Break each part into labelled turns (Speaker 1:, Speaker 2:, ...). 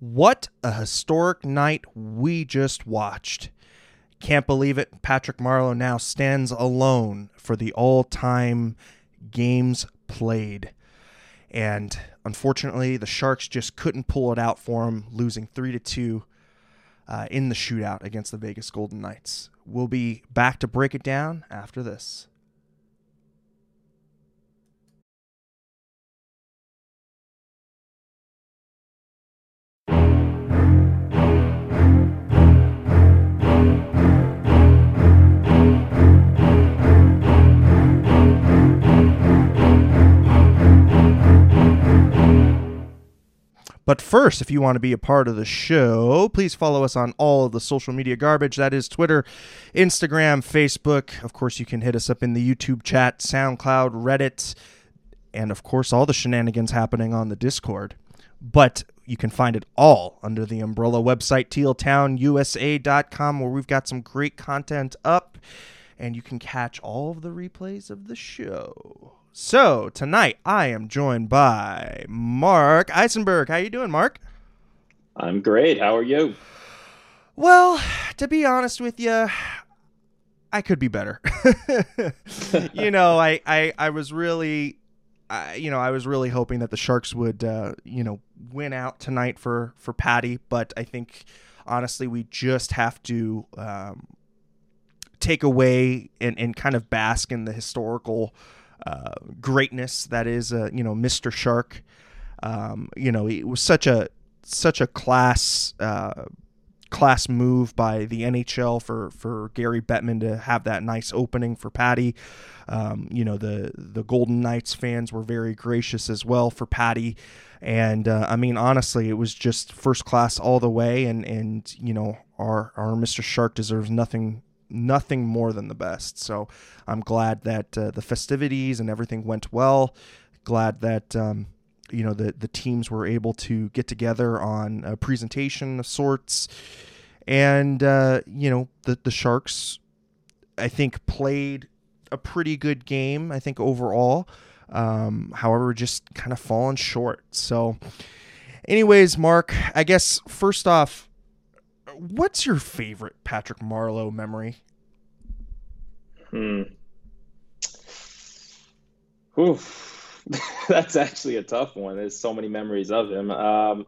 Speaker 1: What a historic night we just watched. Can't believe it. Patrick Marleau now stands alone for the all time games played. And unfortunately, the Sharks just couldn't pull it out for him, losing 3 to 2 uh, in the shootout against the Vegas Golden Knights. We'll be back to break it down after this. But first, if you want to be a part of the show, please follow us on all of the social media garbage. That is Twitter, Instagram, Facebook. Of course, you can hit us up in the YouTube chat, SoundCloud, Reddit, and of course, all the shenanigans happening on the Discord. But you can find it all under the umbrella website, tealtownusa.com, where we've got some great content up, and you can catch all of the replays of the show. So tonight I am joined by Mark Eisenberg. How you doing, Mark?
Speaker 2: I'm great. How are you?
Speaker 1: Well, to be honest with you, I could be better. you know, I, I, I was really, I, you know, I was really hoping that the Sharks would, uh, you know, win out tonight for for Patty, but I think honestly we just have to um, take away and, and kind of bask in the historical greatness that is, uh, you know, Mr. Shark. Um, you know, it was such a such a class uh, class move by the NHL for for Gary Bettman to have that nice opening for Patty. Um, you know, the the Golden Knights fans were very gracious as well for Patty. And uh, I mean, honestly, it was just first class all the way. And and you know, our our Mr. Shark deserves nothing nothing more than the best. So I'm glad that uh, the festivities and everything went well. Glad that um, you know the the teams were able to get together on a presentation of sorts, and uh, you know the the Sharks, I think played a pretty good game. I think overall. Um, however, just kind of fallen short. So, anyways, Mark, I guess first off, what's your favorite Patrick Marleau memory?
Speaker 2: Hmm. Oof. That's actually a tough one. There's so many memories of him. Um,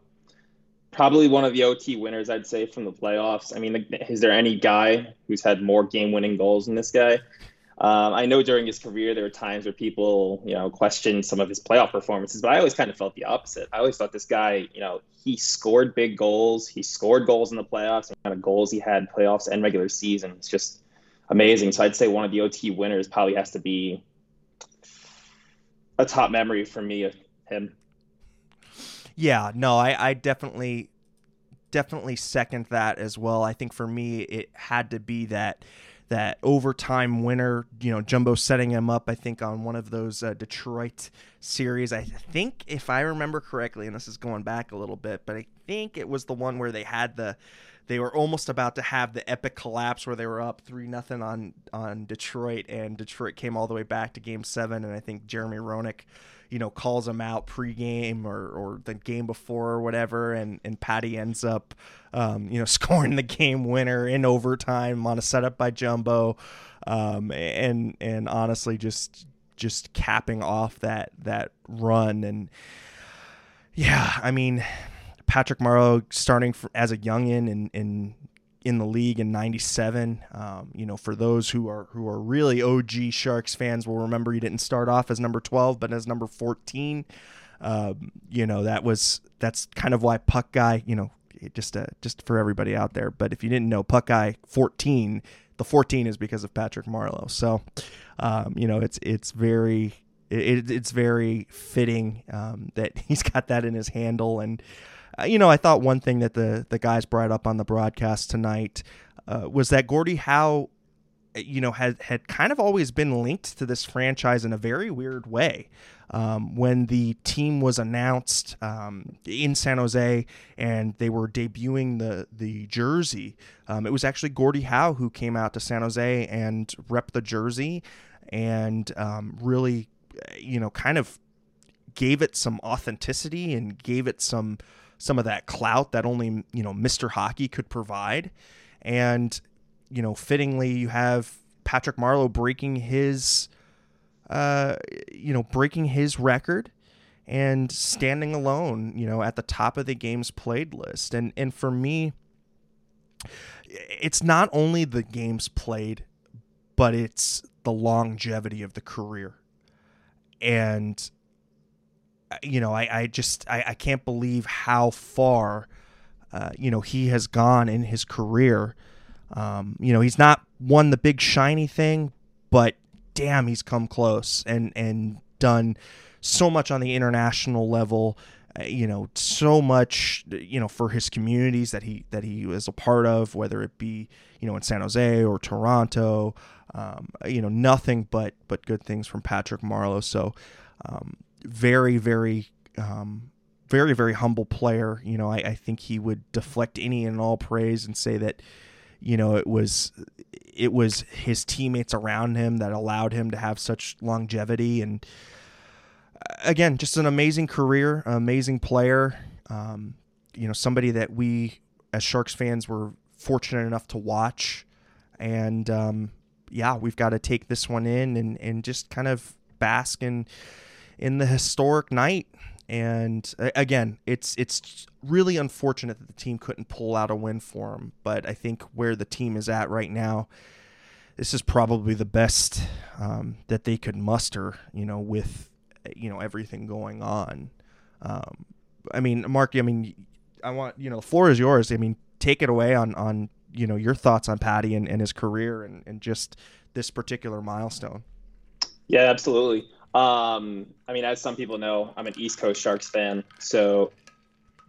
Speaker 2: probably one of the OT winners, I'd say, from the playoffs. I mean, is there any guy who's had more game-winning goals than this guy? Um, I know during his career there were times where people, you know, questioned some of his playoff performances, but I always kind of felt the opposite. I always thought this guy, you know, he scored big goals, he scored goals in the playoffs, and kind of goals he had playoffs and regular season. It's just amazing. So I'd say one of the OT winners probably has to be a top memory for me of him.
Speaker 1: Yeah, no, I, I definitely definitely second that as well. I think for me it had to be that that overtime winner, you know, Jumbo setting him up, I think, on one of those uh, Detroit series. I think, if I remember correctly, and this is going back a little bit, but I think it was the one where they had the. They were almost about to have the epic collapse where they were up three nothing on on Detroit, and Detroit came all the way back to Game Seven, and I think Jeremy Roenick you know, calls him out pregame or, or the game before or whatever, and, and Patty ends up, um, you know, scoring the game winner in overtime on a setup by Jumbo, um, and and honestly just just capping off that that run and yeah, I mean. Patrick Marleau starting for, as a youngin in, in in the league in '97. Um, you know, for those who are who are really OG Sharks fans, will remember he didn't start off as number 12, but as number 14. Um, you know, that was that's kind of why Puck Guy. You know, just uh, just for everybody out there. But if you didn't know, Puck Guy 14, the 14 is because of Patrick Marleau. So, um, you know, it's it's very it, it's very fitting um, that he's got that in his handle and you know, I thought one thing that the the guys brought up on the broadcast tonight uh, was that Gordie Howe, uh, you know, had had kind of always been linked to this franchise in a very weird way. Um, when the team was announced um, in San Jose and they were debuting the the jersey, um, it was actually Gordie Howe who came out to San Jose and rep the jersey and um, really, uh, you know, kind of gave it some authenticity and gave it some some of that clout that only you know Mr. Hockey could provide, and you know fittingly you have Patrick Marleau breaking his uh, you know breaking his record and standing alone you know at the top of the games played list and and for me it's not only the games played but it's the longevity of the career and you know i, I just I, I can't believe how far uh, you know he has gone in his career. Um, you know he's not won the big shiny thing but damn he's come close and and done so much on the international level uh, you know so much you know for his communities that he that he was a part of whether it be you know in San Jose or Toronto um, you know nothing but but good things from Patrick Marleau. So um, very very um, very very humble player. You know I, I think he would deflect any and all praise and say that you know it was it was his teammates around him that allowed him to have such longevity. And again, just an amazing career, amazing player. Um, you know, somebody that we as Sharks fans were fortunate enough to watch, and um, yeah, we've got to take this one in and and just kind of bask in in the historic night. And again, it's it's really unfortunate that the team couldn't pull out a win for him. But I think where the team is at right now, this is probably the best um, that they could muster. You know, with you know everything going on. Um, I mean, Mark, I mean, I want you know, the floor is yours. I mean, take it away on on you know your thoughts on Patty and, and his career and, and just this particular milestone.
Speaker 2: Yeah, absolutely. Um, I mean, as some people know, I'm an East Coast Sharks fan. So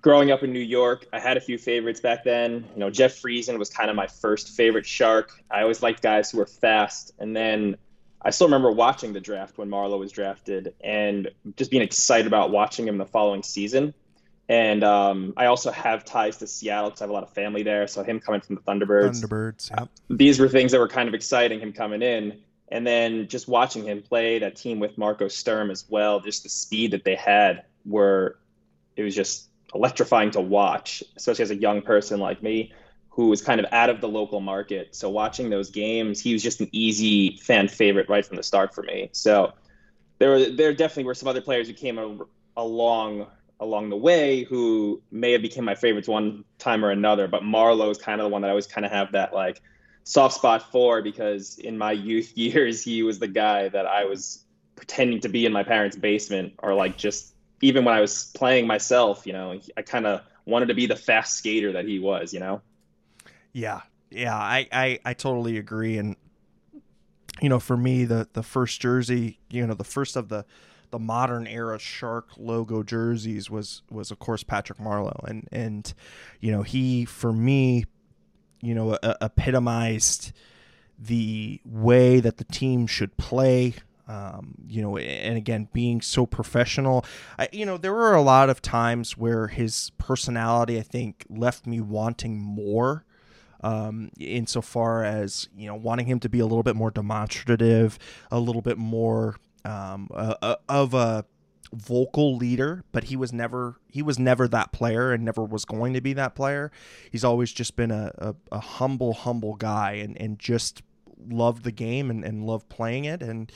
Speaker 2: growing up in New York, I had a few favorites back then. You know, Jeff Friesen was kind of my first favorite Shark. I always liked guys who were fast. And then I still remember watching the draft when Marleau was drafted and just being excited about watching him the following season. And um, I also have ties to Seattle because I have a lot of family there. So him coming from the Thunderbirds,
Speaker 1: Thunderbirds, yep.
Speaker 2: these were things that were kind of exciting. Him coming in, and then just watching him play that team with Marco Sturm as well. Just the speed that they had, were it was just electrifying to watch, especially as a young person like me who was kind of out of the local market. So watching those games, he was just an easy fan favorite right from the start for me. So there were there definitely were some other players who came along along the way who may have become my favorites one time or another, but Marleau is kind of the one that I always kind of have that like soft spot for because in my youth years he was the guy that I was pretending to be in my parents' basement or like just even when I was playing myself, you know, I kind of wanted to be the fast skater that he was, you know.
Speaker 1: Yeah, yeah, I, I, I totally agree. And you know, for me, the the first jersey, you know, the first of the the modern era shark logo jerseys was was of course Patrick Marleau, and and you know he for me, you know, uh, epitomized the way that the team should play. Um, you know, and again, being so professional, I, you know, there were a lot of times where his personality, I think, left me wanting more um, insofar as you know wanting him to be a little bit more demonstrative, a little bit more um, uh, uh, of a vocal leader, but he was never he was never that player and never was going to be that player. He's always just been a, a, a humble, humble guy and, and just loved the game and, and loved playing it and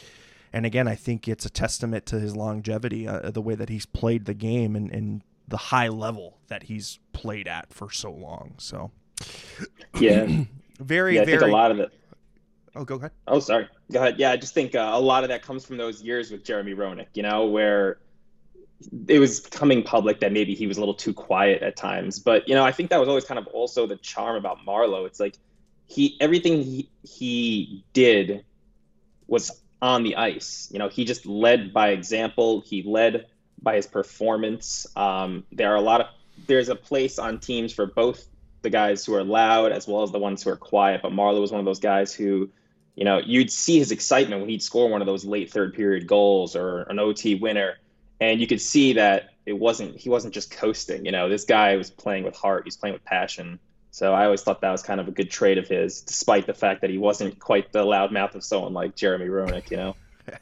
Speaker 1: and again I think it's a testament to his longevity, uh, the way that he's played the game and, and the high level that he's played at for so long. So
Speaker 2: yeah.
Speaker 1: very,
Speaker 2: yeah, I
Speaker 1: very.
Speaker 2: think a lot of it.
Speaker 1: Oh, go ahead.
Speaker 2: Oh, sorry. Yeah, I just think uh, a lot of that comes from those years with Jeremy Roenick, you know, where it was coming public that maybe he was a little too quiet at times. But, you know, I think that was always kind of also the charm about Marleau. It's like he, everything he, he did was on the ice. You know, he just led by example. He led by his performance. Um, there are a lot of, there's a place on teams for both the guys who are loud as well as the ones who are quiet. But Marleau was one of those guys who, you know, you'd see his excitement when he'd score one of those late third period goals or an OT winner, and you could see that it wasn't he wasn't just coasting. You know, this guy was playing with heart. He's playing with passion. So I always thought that was kind of a good trait of his, despite the fact that he wasn't quite the loudmouth of someone like Jeremy Roenick. You know.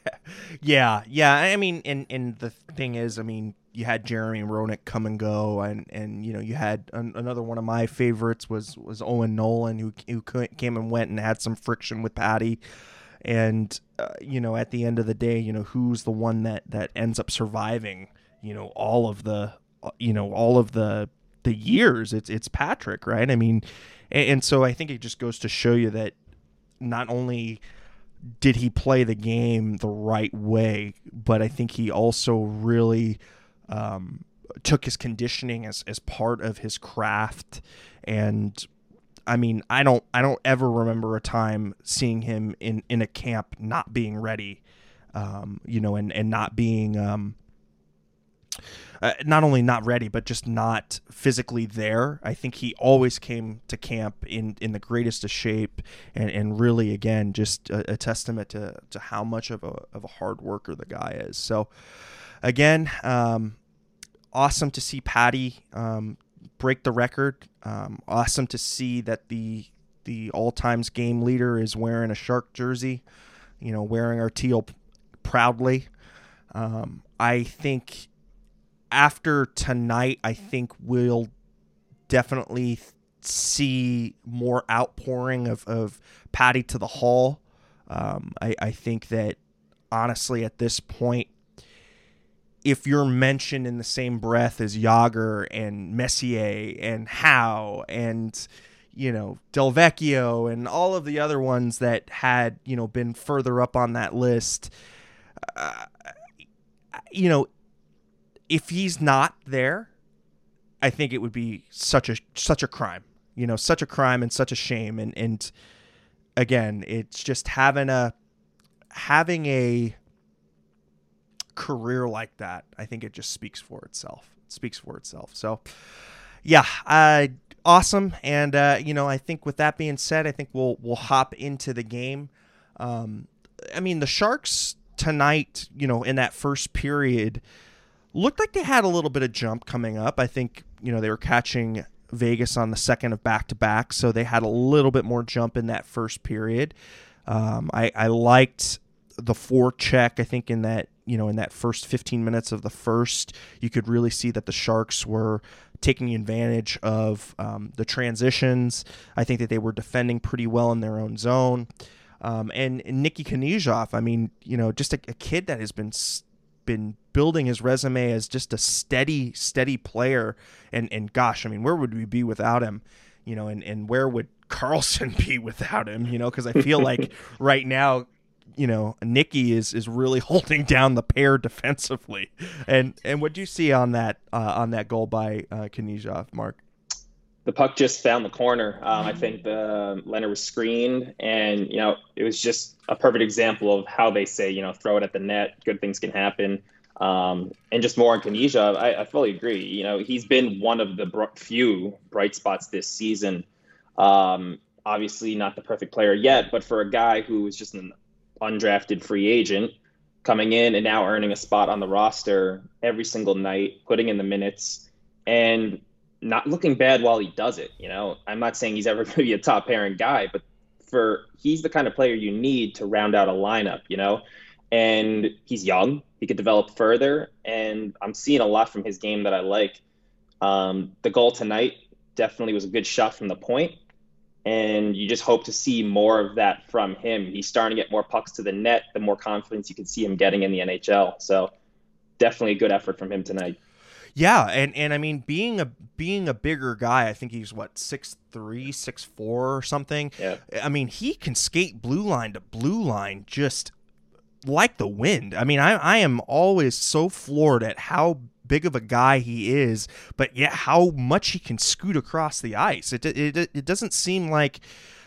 Speaker 1: yeah, yeah. I mean, and and the thing is, I mean, you had Jeremy Roenick come and go, and and you know you had an, another one of my favorites was was Owen Nolan who who came and went and had some friction with Patty, and uh, you know at the end of the day, you know who's the one that that ends up surviving, you know all of the uh, you know all of the the years. It's it's Patrick, right? I mean, and, and so I think it just goes to show you that not only did he play the game the right way, but I think he also really um, took his conditioning as, as part of his craft. And I mean, I don't I don't ever remember a time seeing him in, in a camp not being ready, um, you know, and, and not being um, uh, not only not ready, but just not physically there. I think he always came to camp in, in the greatest of shape, and, and really, again, just a, a testament to, to how much of a, of a hard worker the guy is. So, again, um, awesome to see Patty um, break the record. Um, awesome to see that the the all times game leader is wearing a shark jersey, you know, wearing our teal proudly. Um, I think after tonight, I think we'll definitely see more outpouring of, of Patty to the Hall. Um, I, I think that honestly, at this point, if you're mentioned in the same breath as Jagr and Messier and Howe and you know Delvecchio and all of the other ones that had you know been further up on that list, uh, you know if he's not there, I think it would be such a such a crime. You know, such a crime and such a shame. And and again, it's just having a having a career like that. I think it just speaks for itself. It speaks for itself. So, yeah, uh, awesome. And uh, you know, I think with that being said, I think we'll we'll hop into the game. Um, I mean, the Sharks tonight, you know, in that first period looked like they had a little bit of jump coming up. I think, you know, they were catching Vegas on the second of back to back, so they had a little bit more jump in that first period. Um, I, I liked the forecheck. I think in that you know in that first 15 minutes of the first, you could really see that the Sharks were taking advantage of um, the transitions. I think that they were defending pretty well in their own zone. Um, and, and Nikki Knyazev, I mean, you know, just a, a kid that has been been building his resume as just a steady, steady player. And and gosh, I mean, where would we be without him? You know, and and where would Karlsson be without him? You know, because I feel like right now, you know, Nikki is is really holding down the pair defensively. And and what do you see on that uh, on that goal by uh, Knyazev, Mark?
Speaker 2: the puck just found the corner. Um, I think the Leonard was screened, and you know it was just a perfect example of how they say you know throw it at the net, good things can happen. Um, and just more on Knyazev, I, I, fully agree. You know he's been one of the br- few bright spots this season. Um, obviously not the perfect player yet, but for a guy who was just an undrafted free agent coming in and now earning a spot on the roster every single night, putting in the minutes, and not looking bad while he does it. You know, I'm not saying he's ever going to be a top pairing guy, but for he's the kind of player you need to round out a lineup. You know, and he's young. He could develop further, and I'm seeing a lot from his game that I like. Um, the goal tonight definitely was a good shot from the point, and you just hope to see more of that from him. He's starting to get more pucks to the net. The more confidence you can see him getting in the NHL. So definitely a good effort from him tonight.
Speaker 1: Yeah, and and I mean being a being a bigger guy, I think he's what six three, six four or something.
Speaker 2: Yeah.
Speaker 1: I mean he can skate blue line to blue line just like the wind. I mean I I am always so floored at how big of a guy he is, but yet how much he can scoot across the ice. It it it doesn't seem like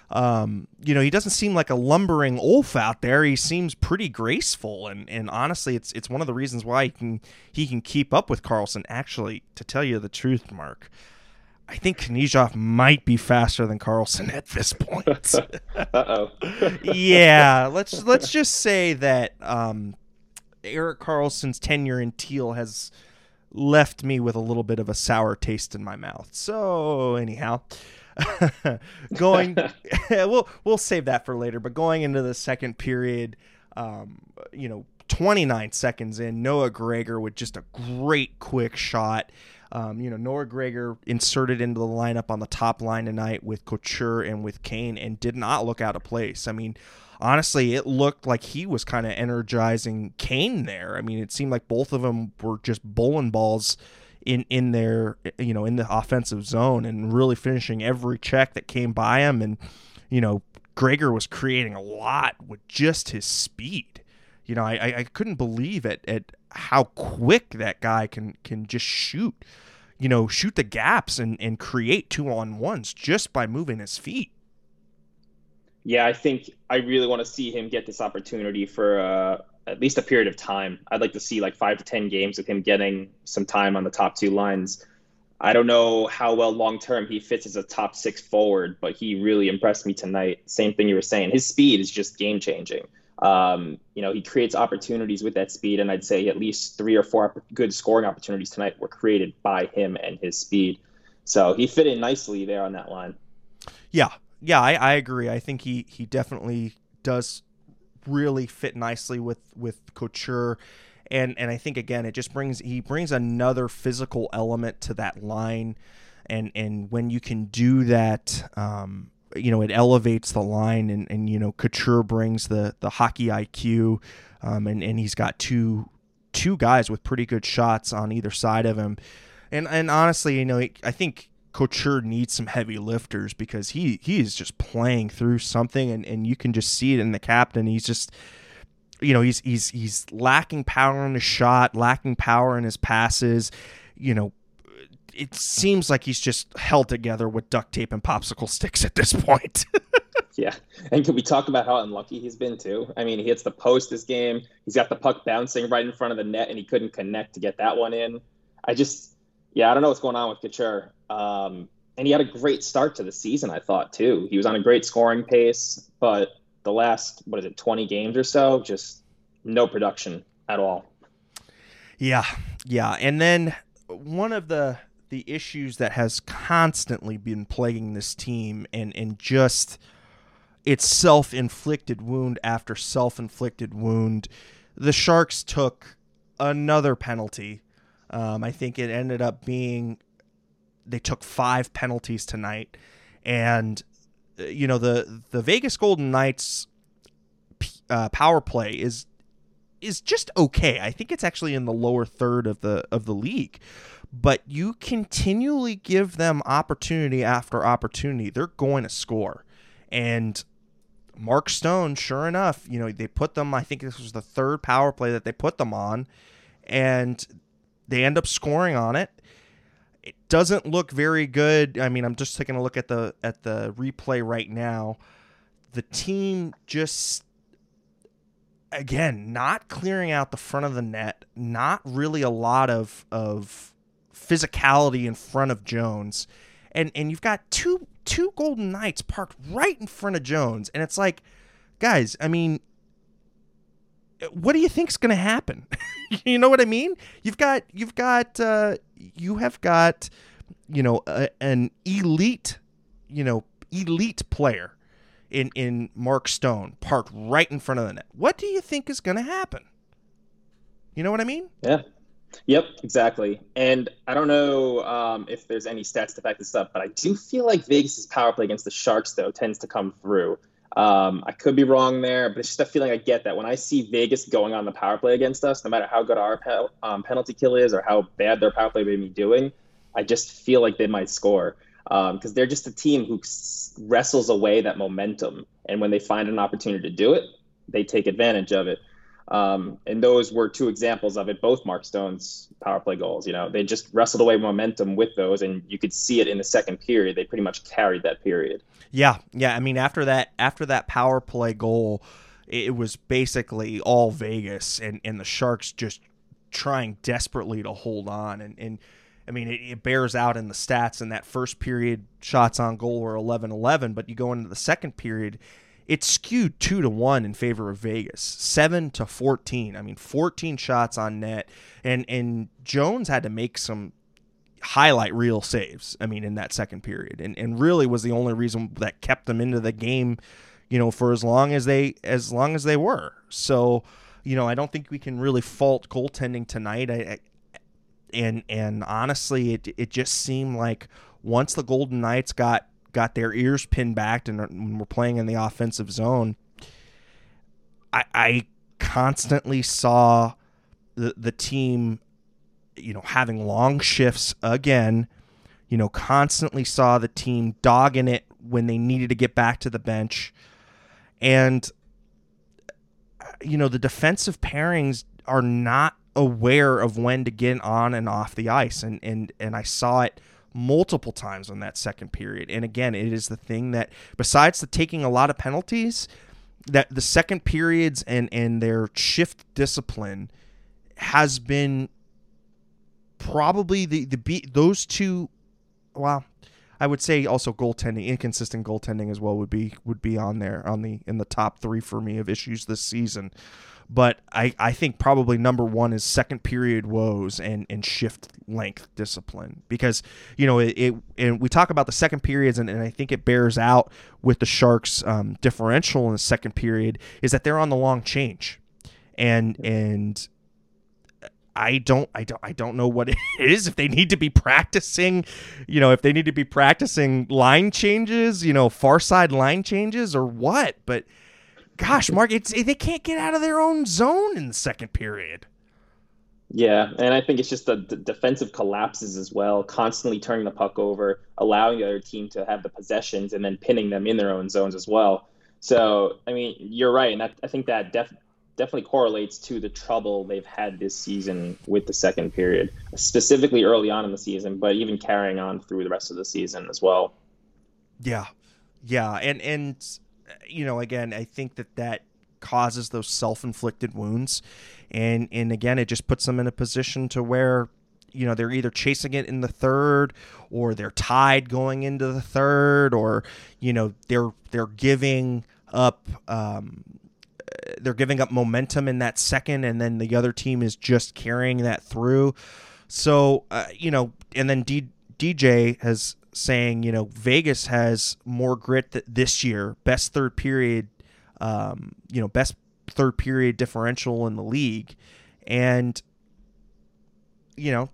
Speaker 1: um, you know, he doesn't seem like a lumbering oaf out there. He seems pretty graceful, and, and honestly, it's it's one of the reasons why he can he can keep up with Karlsson. Actually, to tell you the truth, Mark, I think Knyazev might be faster than Karlsson at this point.
Speaker 2: uh
Speaker 1: oh. yeah, let's let's just say that um, Erik Karlsson's tenure in Teal has left me with a little bit of a sour taste in my mouth. So anyhow. going, we'll we'll save that for later. But going into the second period, um, you know, 29 seconds in, Noah Gregor with just a great quick shot. Um, you know, Noah Gregor inserted into the lineup on the top line tonight with Couture and with Kane and did not look out of place. I mean, honestly, it looked like he was kind of energizing Kane there. I mean, it seemed like both of them were just bowling balls in in their you know in the offensive zone and really finishing every check that came by him and you know Gregor was creating a lot with just his speed. You know, I, I couldn't believe it at how quick that guy can can just shoot. You know, shoot the gaps and, and create two on ones just by moving his feet.
Speaker 2: Yeah, I think I really want to see him get this opportunity for uh, at least a period of time. I'd like to see like five to ten games with him getting some time on the top two lines. I don't know how well long term he fits as a top six forward, but he really impressed me tonight. Same thing you were saying. His speed is just game changing. Um, you know, he creates opportunities with that speed, and I'd say at least three or four good scoring opportunities tonight were created by him and his speed. So he fit in nicely there on that line.
Speaker 1: Yeah, yeah, I, I agree. I think he he definitely does really fit nicely with with Couture. And and I think again it just brings he brings another physical element to that line, and and when you can do that, um, you know it elevates the line, and and you know Couture brings the the hockey IQ, um, and and he's got two two guys with pretty good shots on either side of him, and and honestly, you know I think Couture needs some heavy lifters because he he is just playing through something and, and you can just see it in the captain. He's just you know, he's he's he's lacking power in his shot, lacking power in his passes. You know, it seems like he's just held together with duct tape and popsicle sticks at this point.
Speaker 2: yeah. And can we talk about how unlucky he's been too? I mean, he hits the post this game. He's got the puck bouncing right in front of the net and he couldn't connect to get that one in. I just yeah, I don't know what's going on with Couture. Um, and he had a great start to the season, I thought too. He was on a great scoring pace, but the last what is it 20 games or so just no production at all.
Speaker 1: Yeah yeah. And then one of the the issues that has constantly been plaguing this team and and just its self-inflicted wound after self-inflicted wound the sharks took another penalty. Um, i think it ended up being they took five penalties tonight and uh, you know the the Vegas Golden Knights uh, power play is is just okay. I think it's actually in the lower third of the of the league. But you continually give them opportunity after opportunity, they're going to score. And Mark Stone, sure enough, you know, they put them, I think this was the third power play that they put them on, and they end up scoring on it. It doesn't look very good. I mean, I'm just taking a look at the at the replay right now. The team just again not clearing out the front of the net, not really a lot of of physicality in front of Jones. And and you've got two two Golden Knights parked right in front of Jones and it's like guys, I mean what do you think's going to happen? you know what I mean? You've got you've got uh, you have got you know a, an elite you know elite player in in Mark Stone parked right in front of the net. What do you think is going to happen? You know what I mean?
Speaker 2: Yeah. Yep, exactly. And I don't know um, if there's any stats to back this up, but I do feel like Vegas's power play against the Sharks though tends to come through. Um, I could be wrong there, but it's just a feeling I get that when I see Vegas going on the power play against us, no matter how good our pe- um, penalty kill is or how bad their power play may be doing, I just feel like they might score because um, they're just a team who wrestles away that momentum, and when they find an opportunity to do it, they take advantage of it. Um, and those were two examples of it. Both Mark Stone's power play goals. You know, they just wrestled away momentum with those, and you could see it in the second period. They pretty much carried that period.
Speaker 1: Yeah, yeah. I mean, after that, after that power play goal, it was basically all Vegas, and and the Sharks just trying desperately to hold on, and and I mean, it, it, bears out in the stats. In that first period, shots on goal were 11 11, but you go into the second period, it skewed 2 to 1 in favor of Vegas, 7 to 14. I mean, 14 shots on net. And, and Jones had to make some highlight reel saves, I mean, in that second period. And, and really was the only reason that kept them into the game, you know, for as long as they as long as they were. So, you know, I don't think we can really fault goaltending tonight. I, I, and and honestly, it it just seemed like once the Golden Knights got got their ears pinned back and uh, were playing in the offensive zone, I, I constantly saw the the team, you know, having long shifts again. You know, constantly saw the team dogging it when they needed to get back to the bench, and uh, you know the defensive pairings are not aware of when to get on and off the ice, and and and I saw it multiple times on that second period. And again, it is the thing that besides the taking a lot of penalties, that the second periods and and their shift discipline has been probably the the beat those two well I would say also goaltending inconsistent goaltending as well would be would be on there on the in the top 3 for me of issues this season but I, I think probably number one is second period woes and, and shift length discipline because you know it, it and we talk about the second periods and, and I think it bears out with the Sharks um, differential in the second period is that they're on the long change. And and I don't I don't I don't know what it is if they need to be practicing, you know, if they need to be practicing line changes, you know, far side line changes or what, but gosh, Mark, it's they can't get out of their own zone in the second period.
Speaker 2: Yeah, and I think it's just the, the, defensive collapses as well, constantly turning the puck over, allowing the other team to have the possessions, and then pinning them in their own zones as well. So, I mean, you're right, and that, I think that def- definitely correlates to the trouble they've had this season with the second period, specifically early on in the season, but even carrying on through the rest of the season as well.
Speaker 1: Yeah, yeah, and and you know, again, I think that that causes those self-inflicted wounds, and and again, it just puts them in a position to where you know they're either chasing it in the third or they're tied going into the third or you know they're they're giving up um, they're giving up momentum in that second and then the other team is just carrying that through. So uh, you know and then D- dj has saying, you know, Vegas has more grit th- this year, best third period, um, you know, best third period differential in the league. And, you know,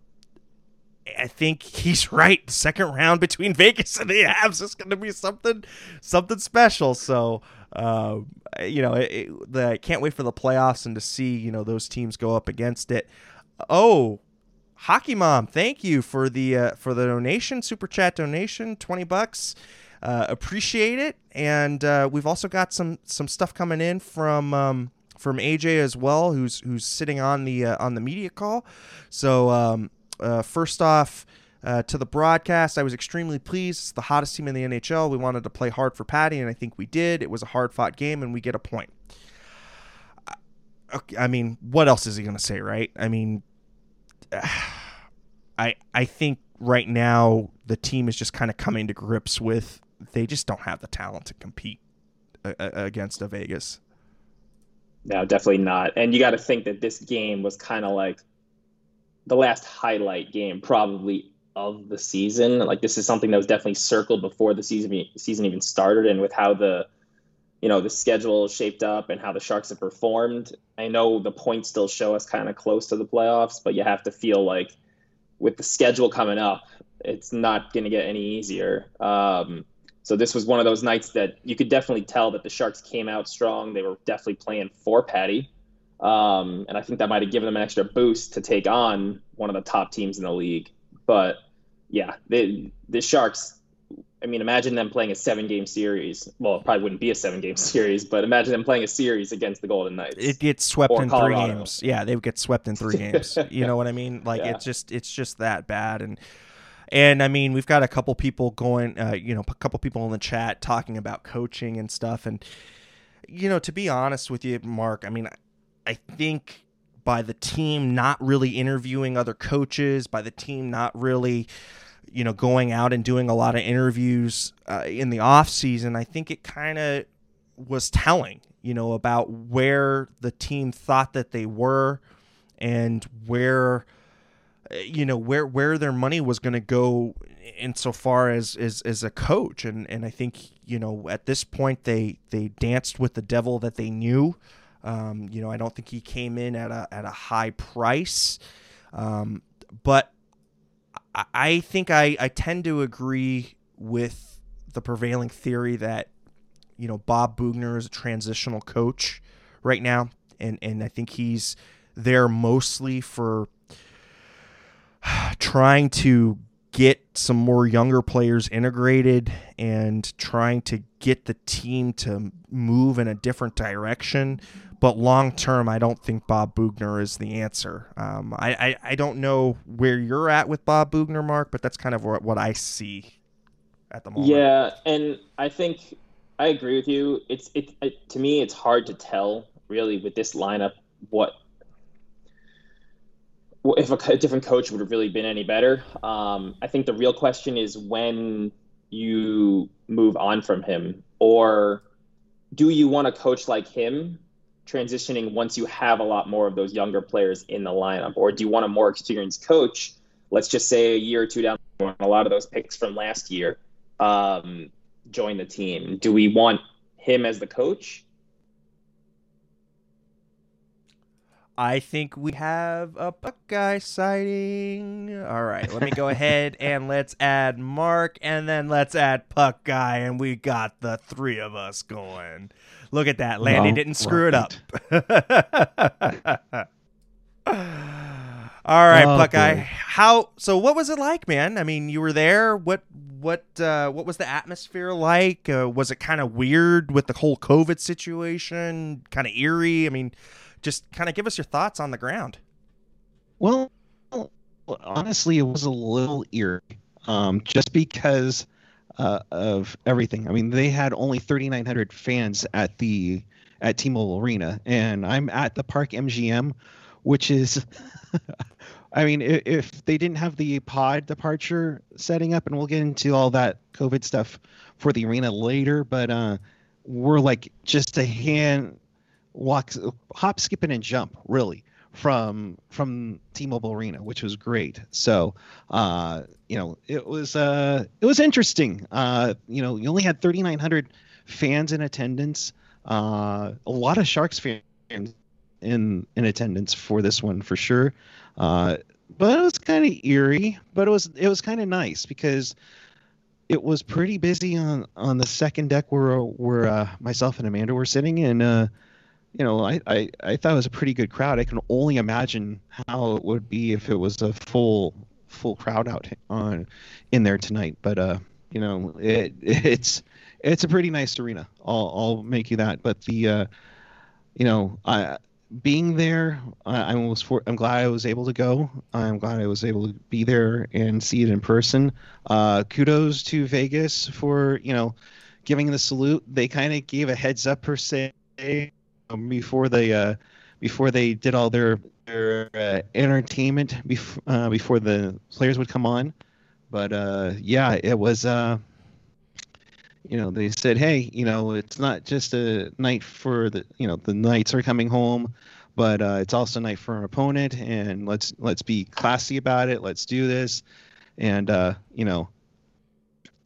Speaker 1: I think he's right. Second round between Vegas and the Avs is going to be something, something special. So, uh, you know, it, it, the, I can't wait for the playoffs and to see you know those teams go up against it. Oh, Hockey Mom, thank you for the uh, for the donation, super chat donation, twenty bucks. Uh, appreciate it, and uh, we've also got some some stuff coming in from um, from AJ as well, who's who's sitting on the uh, on the media call. So um, uh, first off. Uh, to the broadcast, I was extremely pleased. It's the hottest team in the NHL. We wanted to play hard for Patty, and I think we did. It was a hard fought game, and we get a point. I mean, what else is he going to say, right? I mean, I I think right now the team is just kind of coming to grips with they just don't have the talent to compete uh, against a Vegas.
Speaker 2: No, definitely not. And you got to think that this game was kind of like the last highlight game, probably of the season. Like this is something that was definitely circled before the season season even started, and with how the you know the schedule shaped up and how the Sharks have performed. I know the points still show us kind of close to the playoffs, but you have to feel like with the schedule coming up, it's not going to get any easier. Um, so this was one of those nights that you could definitely tell that the Sharks came out strong. They were definitely playing for Patty. Um, and I think that might have given them an extra boost to take on one of the top teams in the league. But yeah, they, the Sharks I mean, imagine them playing a seven game series. Well, it probably wouldn't be a seven game series, but imagine them playing a series against the Golden Knights.
Speaker 1: It gets swept in Colorado. three games. Yeah, they would get swept in three games. you know what I mean? Like yeah. it's just it's just that bad. And and I mean, we've got a couple people going, uh, you know, a couple people in the chat talking about coaching and stuff. And you know, to be honest with you, Mark, I mean, I think by the team not really interviewing other coaches, by the team not really you know, going out and doing a lot of interviews uh, in the off season, I think it kind of was telling, you know, about where the team thought that they were and where uh, you know where where their money was going to go insofar as, as as a coach. And and I think you know at this point they they danced with the devil that they knew. Um, you know, I don't think he came in at a at a high price, um, but I, think I, I tend to agree with the prevailing theory that you know Bob Boughner is a transitional coach right now, and and I think he's there mostly for trying to get some more younger players integrated and trying to get the team to move in a different direction. But long term, I don't think Bob Boughner is the answer. Um, I, I, I, don't know where you're at with Bob Boughner, Mark, but that's kind of what, what I see at the moment.
Speaker 2: Yeah, and I think I agree with you. It's it, it to me, it's hard to tell really with this lineup what if a, different coach would have really been any better. Um, I think the real question is when you move on from him, or do you want a coach like him transitioning once you have a lot more of those younger players in the lineup, or do you want a more experienced coach? Let's just say a year or two down, a lot of those picks from last year um, join the team. Do we want him as the coach?
Speaker 1: I think we have a Buckeye sighting. All right, let me go ahead and let's add Mark and then let's add Puck Guy, and we got the three of us going. Look at that. Landy well, didn't screw it up. All right, oh, Buckeye. How so what was it like, man? I mean, you were there. What what uh, what was the atmosphere like? Uh, was it kind of weird with the whole COVID situation? Kind of eerie? I mean, just kind of give us your thoughts on the ground.
Speaker 3: Well, honestly, it was a little eerie, um, just because uh, of everything. I mean, they had only 3,900 fans at the at T-Mobile Arena, and I'm at the Park MGM, which is. I mean, if they didn't have the pod departure setting up, and we'll get into all that COVID stuff for the arena later, but uh, we're like just a hand walk, hop, skipping, and jump really from from T-Mobile Arena, which was great. So, uh, you know, it was uh, it was interesting. Uh, you know, you only had 3,900 fans in attendance. Uh, a lot of Sharks fans in in attendance for this one for sure. Uh, but it was kind of eerie, but it was it was kind of nice because it was pretty busy on on the second deck where where uh, myself and Amanda were sitting, and uh, you know, I, I, I thought it was a pretty good crowd. I can only imagine how it would be if it was a full full crowd out on in there tonight. But uh, you know, it it's it's a pretty nice arena. I'll I'll make you that. But the uh, you know, I being there, I, I was for, I'm glad I was able to go. I'm glad I was able to be there and see it in person. Uh, kudos to Vegas for you know giving the salute. They kind of gave a heads up per se um, before they uh, before they did all their their uh, entertainment bef- uh, before the players would come on. But uh, yeah, it was. Uh, you know, they said, hey, you know, it's not just a night for the, you know, the Knights are coming home, but uh, it's also a night for an opponent, and let's let's be classy about it. Let's do this, and uh, you know,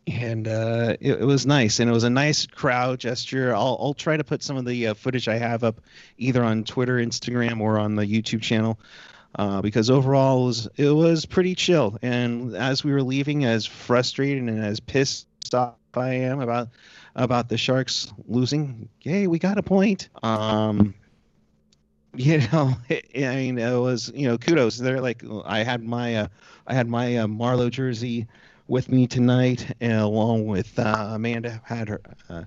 Speaker 3: and uh, it, it, was nice, and it was a nice crowd gesture. I'll I'll try to put some of the uh, footage I have up either on Twitter, Instagram, or on the YouTube channel, uh, because overall it was it was pretty chill. And as we were leaving, as frustrated and as pissed off I am about about the Sharks losing, hey, we got a point. Um, you know, it, I mean, it was you know kudos. They're like I had my uh, I had my uh, Marleau jersey with me tonight, along with uh, Amanda had her uh,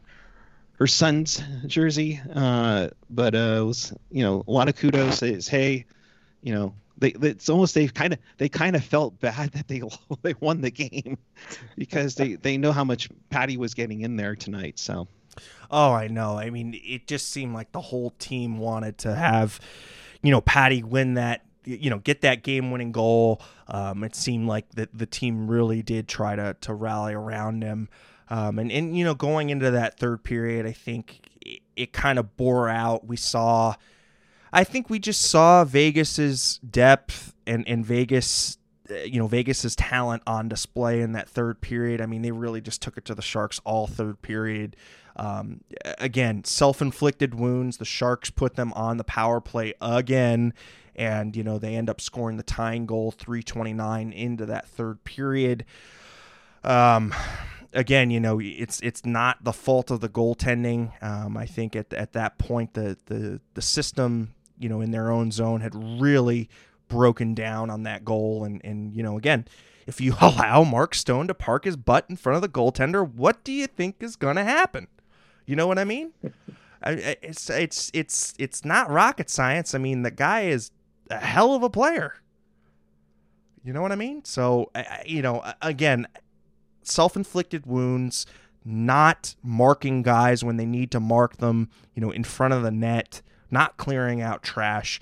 Speaker 3: her son's jersey. Uh, but uh, was you know a lot of kudos. Is hey, you know they it's almost they kind of they kind of felt bad that they they won the game because they they know how much Patty was getting in there tonight. So.
Speaker 1: Oh, I know. I mean, it just seemed like the whole team wanted to have, you know, Patty win that you know get that game winning goal. Um, it seemed like the the team really did try to to rally around him. Um, and and you know going into that third period, I think it, it kind of bore out. We saw, I think we just saw Vegas's depth and and Vegas you know Vegas's talent on display in that third period. I mean, they really just took it to the Sharks all third period. Um, again, self-inflicted wounds. The Sharks put them on the power play again, and you know they end up scoring the tying goal, 329 into that third period. Um, again, you know, it's it's not the fault of the goaltending. Um, I think at at that point the the the system, you know, in their own zone had really broken down on that goal, and and you know, again, if you allow Mark Stone to park his butt in front of the goaltender, what do you think is going to happen? You know what I mean? it's it's it's it's not rocket science. I mean, the guy is a hell of a player. You know what I mean? So, you know, again, self-inflicted wounds, not marking guys when they need to mark them, you know, in front of the net, not clearing out trash.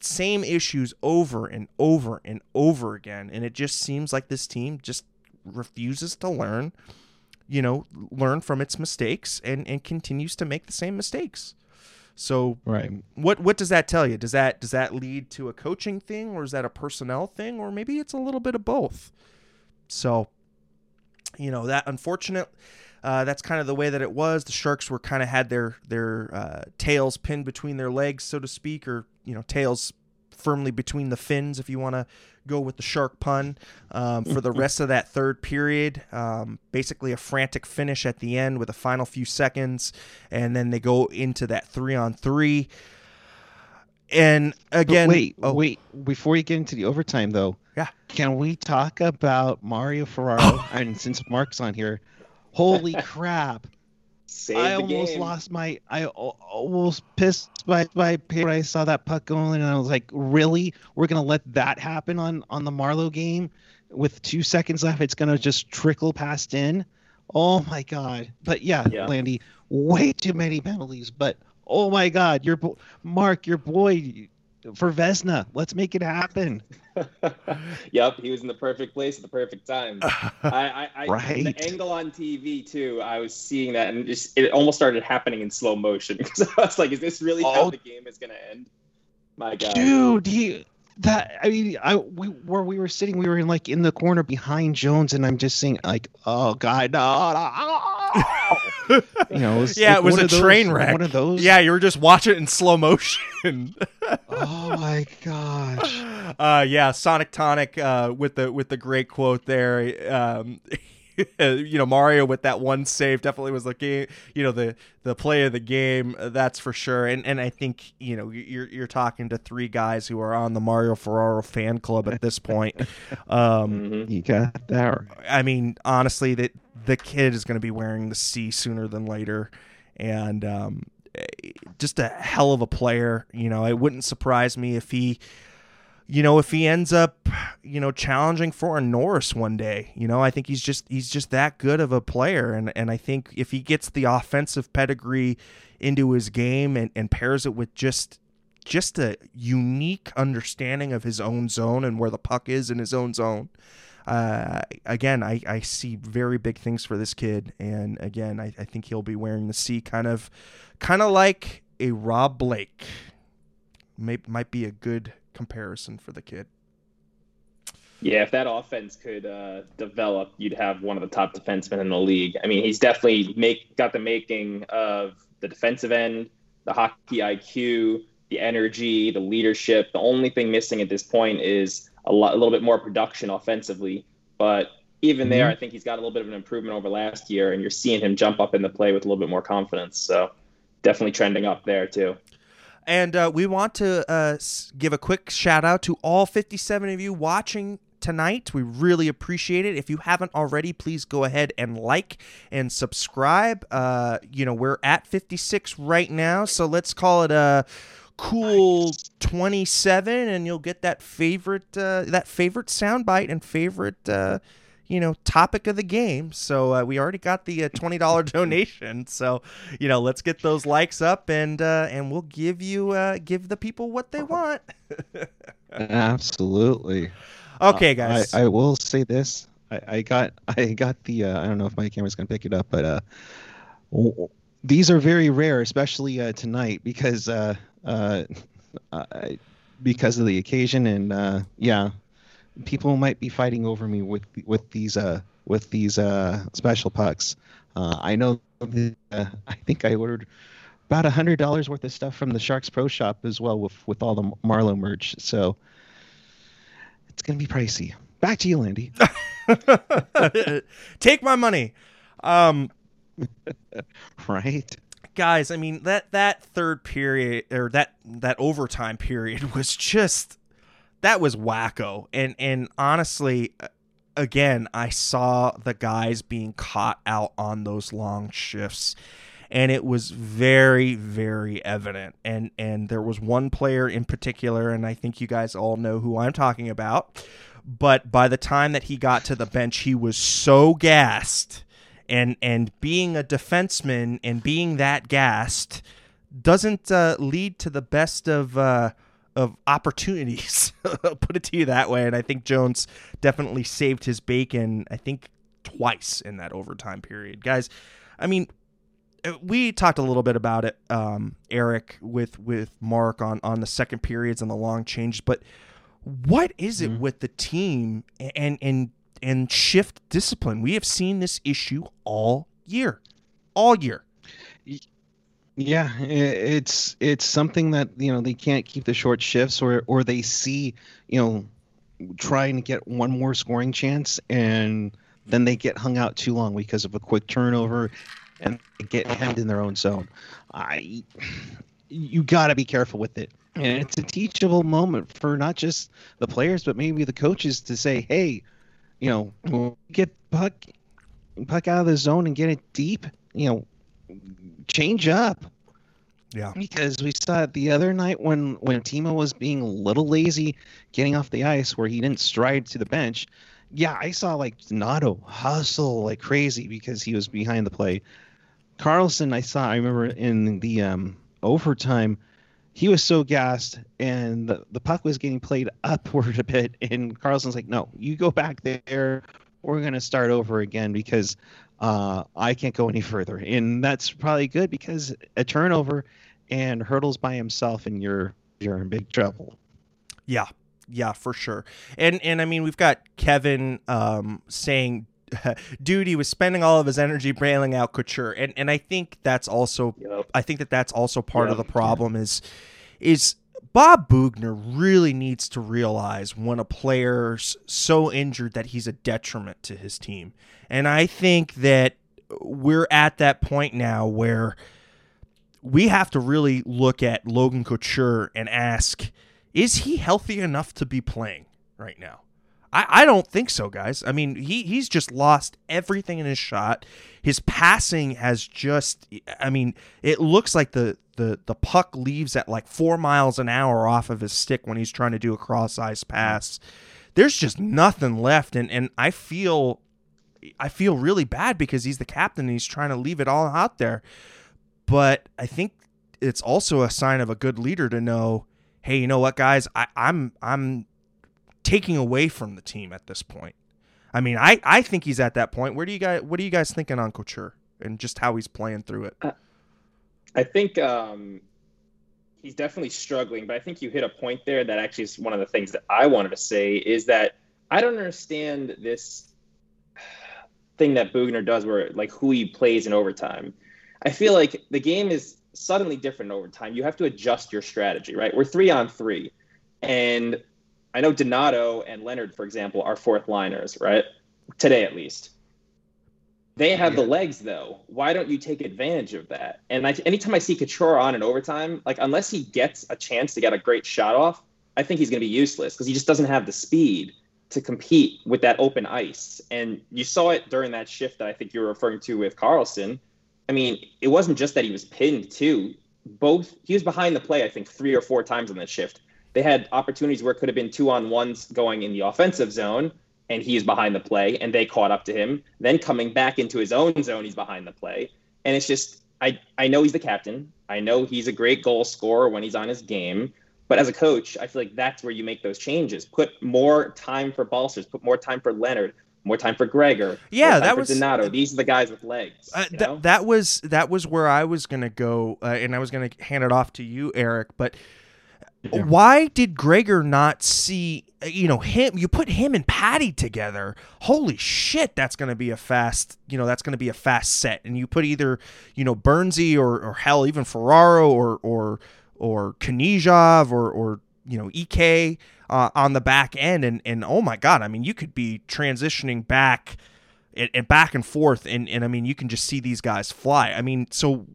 Speaker 1: Same issues over and over and over again, and it just seems like this team just refuses to learn you know, learn from its mistakes and, and continues to make the same mistakes. So
Speaker 3: right.
Speaker 1: what what does that tell you? Does that does that lead to a coaching thing or is that a personnel thing or maybe it's a little bit of both? So you know, that unfortunate uh, that's kind of the way that it was. The Sharks were kind of had their their uh, tails pinned between their legs, so to speak, or you know, tails firmly between the fins, if you want to go with the shark pun, um, for the rest of that third period. Um, basically, a frantic finish at the end with a final few seconds, and then they go into that three on three. And again,
Speaker 3: but wait, oh, wait, before you get into the overtime, though,
Speaker 1: yeah,
Speaker 3: can we talk about Mario Ferraro? and since Mark's on here, holy crap!
Speaker 2: Save
Speaker 3: I almost
Speaker 2: game.
Speaker 3: lost my. I almost pissed my my when I saw that puck going, and I was like, "Really? We're gonna let that happen on on the Marleau game with two seconds left? It's gonna just trickle past in? Oh my god!" But yeah, yeah. Landy, way too many penalties. But oh my god, your Mark, your boy for Vezina. Let's make it happen.
Speaker 2: yep, he was in the perfect place at the perfect time. I, I, I
Speaker 3: right.
Speaker 2: the angle on TV too. I was seeing that, and just it almost started happening in slow motion because I was like, "Is this really oh, how the game is going to end?" My God,
Speaker 3: dude, he that I mean, I we where we were sitting, we were in like in the corner behind Jones, and I'm just saying like, "Oh God, no!" no. you know,
Speaker 1: it was yeah, like it was a train
Speaker 3: those,
Speaker 1: wreck.
Speaker 3: One of those.
Speaker 1: Yeah, you were just watching it in slow motion.
Speaker 3: oh my gosh.
Speaker 1: Uh, yeah, Sonic Tonic uh, with the with the great quote there. Um, you know Mario with that one save definitely was the game. You know the the play of the game. Uh, that's for sure. And and I think you know you're you're talking to three guys who are on the Mario Ferraro fan club at this point. Um,
Speaker 3: mm-hmm. You got that.
Speaker 1: I mean, honestly, that the kid is going to be wearing the C sooner than later, and um, just a hell of a player. You know, it wouldn't surprise me if he you know, if he ends up, you know, challenging for a Norris one day, you know, I think he's just he's just that good of a player, and and I think if he gets the offensive pedigree into his game and, and pairs it with just just a unique understanding of his own zone and where the puck is in his own zone. Uh, again, I, I see very big things for this kid, and again, I, I think he'll be wearing the C kind of, kind of like a Rob Blake. May, might be a good comparison for the kid.
Speaker 2: Yeah, if that offense could uh, develop, you'd have one of the top defensemen in the league. I mean, he's definitely make got the making of the defensive end, the hockey IQ, the energy, the leadership. The only thing missing at this point is a, lot, a little bit more production offensively. But even mm-hmm. there, I think he's got a little bit of an improvement over last year, and you're seeing him jump up in the play with a little bit more confidence. So definitely trending up there too.
Speaker 1: And uh, we want to uh, give a quick shout out to all 57 of you watching tonight. We really appreciate it. If you haven't already, please go ahead and like and subscribe. Uh, you know, we're at 56 right now, so let's call it a cool 27 and you'll get that favorite uh, that favorite soundbite and favorite uh, you know topic of the game. So uh, we already got the uh, $20 donation. So you know let's get those likes up and uh, and we'll give you uh, give the people what they want.
Speaker 3: Absolutely.
Speaker 1: Okay guys.
Speaker 3: I, I, will say this. I, I got i got the uh, i don't know if my camera's gonna pick it up but uh these are very rare especially uh, tonight because uh, uh, because of the occasion and uh, yeah people might be fighting over me with with these uh with these uh special pucks. Uh, I know the, uh, I think I ordered about a hundred dollars worth of stuff from the Sharks Pro Shop as well with with all the Marleau merch. So it's gonna be pricey. Back to you, Landy.
Speaker 1: Take my money. Um,
Speaker 3: right
Speaker 1: guys i mean that that third period or that that overtime period was just that was wacko. And and honestly again i saw the guys being caught out on those long shifts and it was very very evident. And and there was one player in particular and i think you guys all know who i'm talking about but by the time that he got to the bench he was so gassed and and being a defenseman and being that gassed doesn't uh, lead to the best of uh, of opportunities. Put it to you that way, and I think Jones definitely saved his bacon. I think twice in that overtime period, guys. I mean, uh, we talked a little bit about it, um, Eric, with with Mark on on the second periods and the long changes, but what is it mm-hmm. with the team and and and shift discipline. We have seen this issue all year, all year.
Speaker 3: Yeah, it's it's something that you know they can't keep the short shifts, or or they see you know trying to get one more scoring chance, and then they get hung out too long because of a quick turnover, and get hemmed in their own zone. I, you got to be careful with it, and it's a teachable moment for not just the players, but maybe the coaches to say, hey you know, get puck puck out of the zone and get it deep, you know, change up.
Speaker 1: Yeah.
Speaker 3: Because we saw it the other night when when Timo was being a little lazy getting off the ice where he didn't stride to the bench. Yeah, I saw like Donato hustle like crazy because he was behind the play. Karlsson, I saw. I remember in the um, overtime, he was so gassed and the, the puck was getting played upward a bit and Karlsson's like no you go back there we're going to start over again because uh, i can't go any further. And that's probably good because a turnover and hurdles by himself and you're you're in big trouble.
Speaker 1: Yeah. Yeah for sure. And and i mean we've got kevin um, saying dude, he was spending all of his energy bailing out Couture, and and I think that's also yep. I think that that's also part yep. of the problem is is Bob Boughner really needs to realize when a player's so injured that he's a detriment to his team, and I think that we're at that point now where we have to really look at Logan Couture and ask, is he healthy enough to be playing right now? I, I don't think so, guys. I mean, he he's just lost everything in his shot. His passing has just I mean, it looks like the the the puck leaves at like four miles an hour off of his stick when he's trying to do a cross ice pass. There's just nothing left and, and I feel I feel really bad because he's the captain and he's trying to leave it all out there. But I think it's also a sign of a good leader to know, hey, you know what, guys, I, I'm I'm taking away from the team at this point. I mean, I, I think he's at that point. Where do you guys what are you guys thinking on Couture and just how he's playing through it? Uh,
Speaker 2: I think um, he's definitely struggling, but I think you hit a point there that actually is one of the things that I wanted to say is that I don't understand this thing that Boughner does where like who he plays in overtime. I feel like the game is suddenly different in overtime. You have to adjust your strategy, right? We're three on three. And I know Donato and Leonard, for example, are fourth liners, right? Today at least. They have yeah. the legs though. Why don't you take advantage of that? And I, anytime I see Couture on in overtime, like unless he gets a chance to get a great shot off, I think he's going to be useless because he just doesn't have the speed to compete with that open ice. And you saw it during that shift that I think you were referring to with Karlsson. I mean, it wasn't just that he was pinned too. Both he was behind the play, I think, three or four times on that shift they had opportunities where it could have been two on ones going in the offensive zone, and he's behind the play, and they caught up to him. Then coming back into his own zone, he's behind the play. And it's just, I, I know he's the captain. I know he's a great goal scorer when he's on his game. But as a coach, I feel like that's where you make those changes. Put more time for Balcers, put more time for Leonard, more time for Gregor.
Speaker 1: Yeah, that was
Speaker 2: Donato. These are the guys with legs.
Speaker 1: Uh, th- that was that was where I was gonna go, uh, and I was gonna hand it off to you, Eric. But
Speaker 3: Yeah.
Speaker 1: Why did Gregor not see you know him? You put him and Patty together. Holy shit that's going to be a fast you know that's going to be a fast set. And you put either you know Bernsey or, or hell even Ferraro or or or Knyazev or or you know Ek uh, on the back end. And and oh my god I mean you could be transitioning back and, and back and forth. And and I mean you can just see these guys fly. I mean so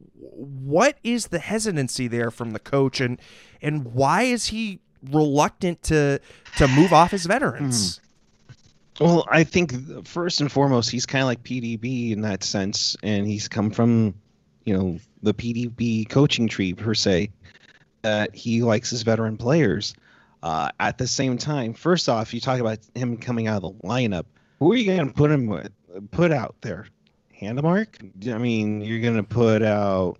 Speaker 1: what is the hesitancy there from the coach? And and why is he reluctant to to move off his veterans.
Speaker 3: Well, I think first and foremost, he's kind of like PDB in that sense, and he's come from, you know, the PDB coaching tree per se. That he likes his veteran players. Uh, at the same time, first off, you talk about him coming out of the lineup. Who are you going to put him with? Put out there, Handemark. I mean, you're going to put out,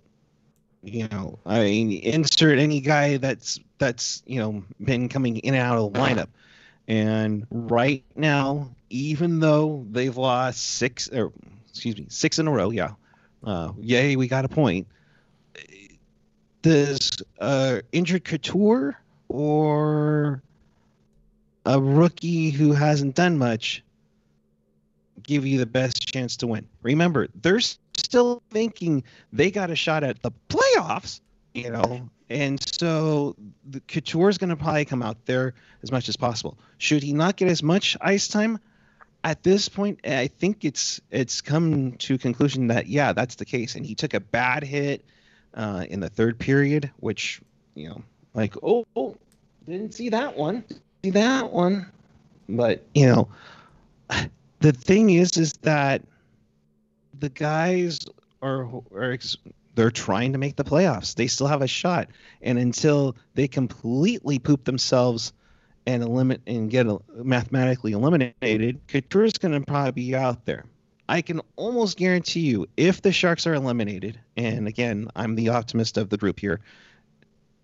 Speaker 3: you know, I mean, insert any guy that's that's you know been coming in and out of the lineup. And right now, even though they've lost six or excuse me, six in a row, yeah. Uh, yay, we got a point. Does uh, injured Couture or a rookie who hasn't done much give you the best chance to win? Remember, they're still thinking they got a shot at the playoffs, you know, and so the Couture is going to probably come out there as much as possible. Should he not get as much ice time? At this point, I think it's it's come to conclusion that yeah, that's the case. And he took a bad hit uh, in the third period, which you know, like oh, oh, didn't see that one, see that one. But you know, the thing is, is that the guys are are they're trying to make the playoffs. They still have a shot, and until they completely poop themselves and eliminate and get mathematically eliminated, Couture is going to probably be out there. I can almost guarantee you, if the Sharks are eliminated, and again, I'm the optimist of the group here,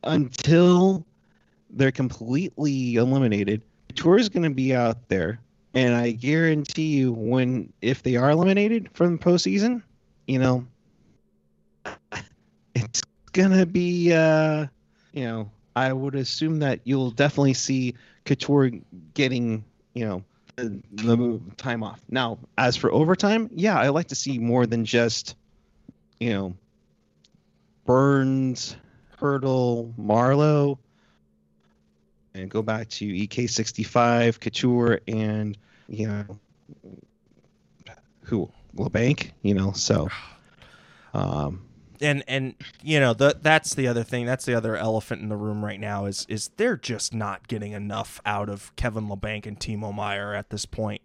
Speaker 3: until they're completely eliminated, Couture is going to be out there, and I guarantee you, when if they are eliminated from the postseason, you know, it's gonna be uh you know i would assume that you'll definitely see couture getting you know the, the time off. Now as for overtime yeah i like to see more than just you know burns Hertl, marleau and go back to ek65 couture and you know who Labanc, you know so um
Speaker 1: and and you know the, that's the other thing that's the other elephant in the room right now is is they're just not getting enough out of Kevin Labanc and Timo Meier at this point.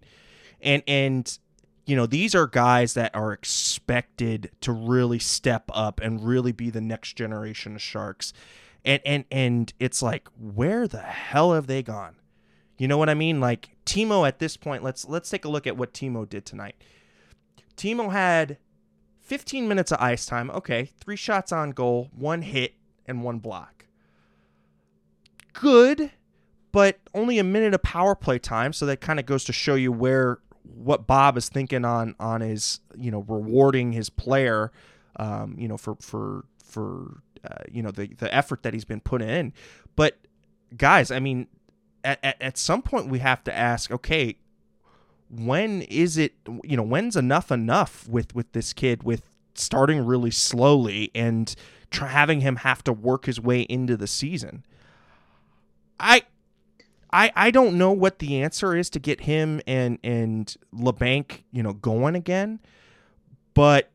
Speaker 1: And and you know these are guys that are expected to really step up and really be the next generation of sharks. And and and it's like where the hell have they gone you know what I mean like Timo at this point let's let's take a look at what Timo did tonight Timo had 15 minutes of ice time. Okay, three shots on goal, one hit, and one block. Good, but only a minute of power play time. So that kind of goes to show you where what Bob is thinking on on his you know rewarding his player, um, you know for for for uh, you know the the effort that he's been put in. But guys, I mean, at, at, at some point we have to ask, okay, when is it you know when's enough enough with with this kid with starting really slowly and having him have to work his way into the season i I, I don't know what the answer is to get him and and Labanc, you know, going again. But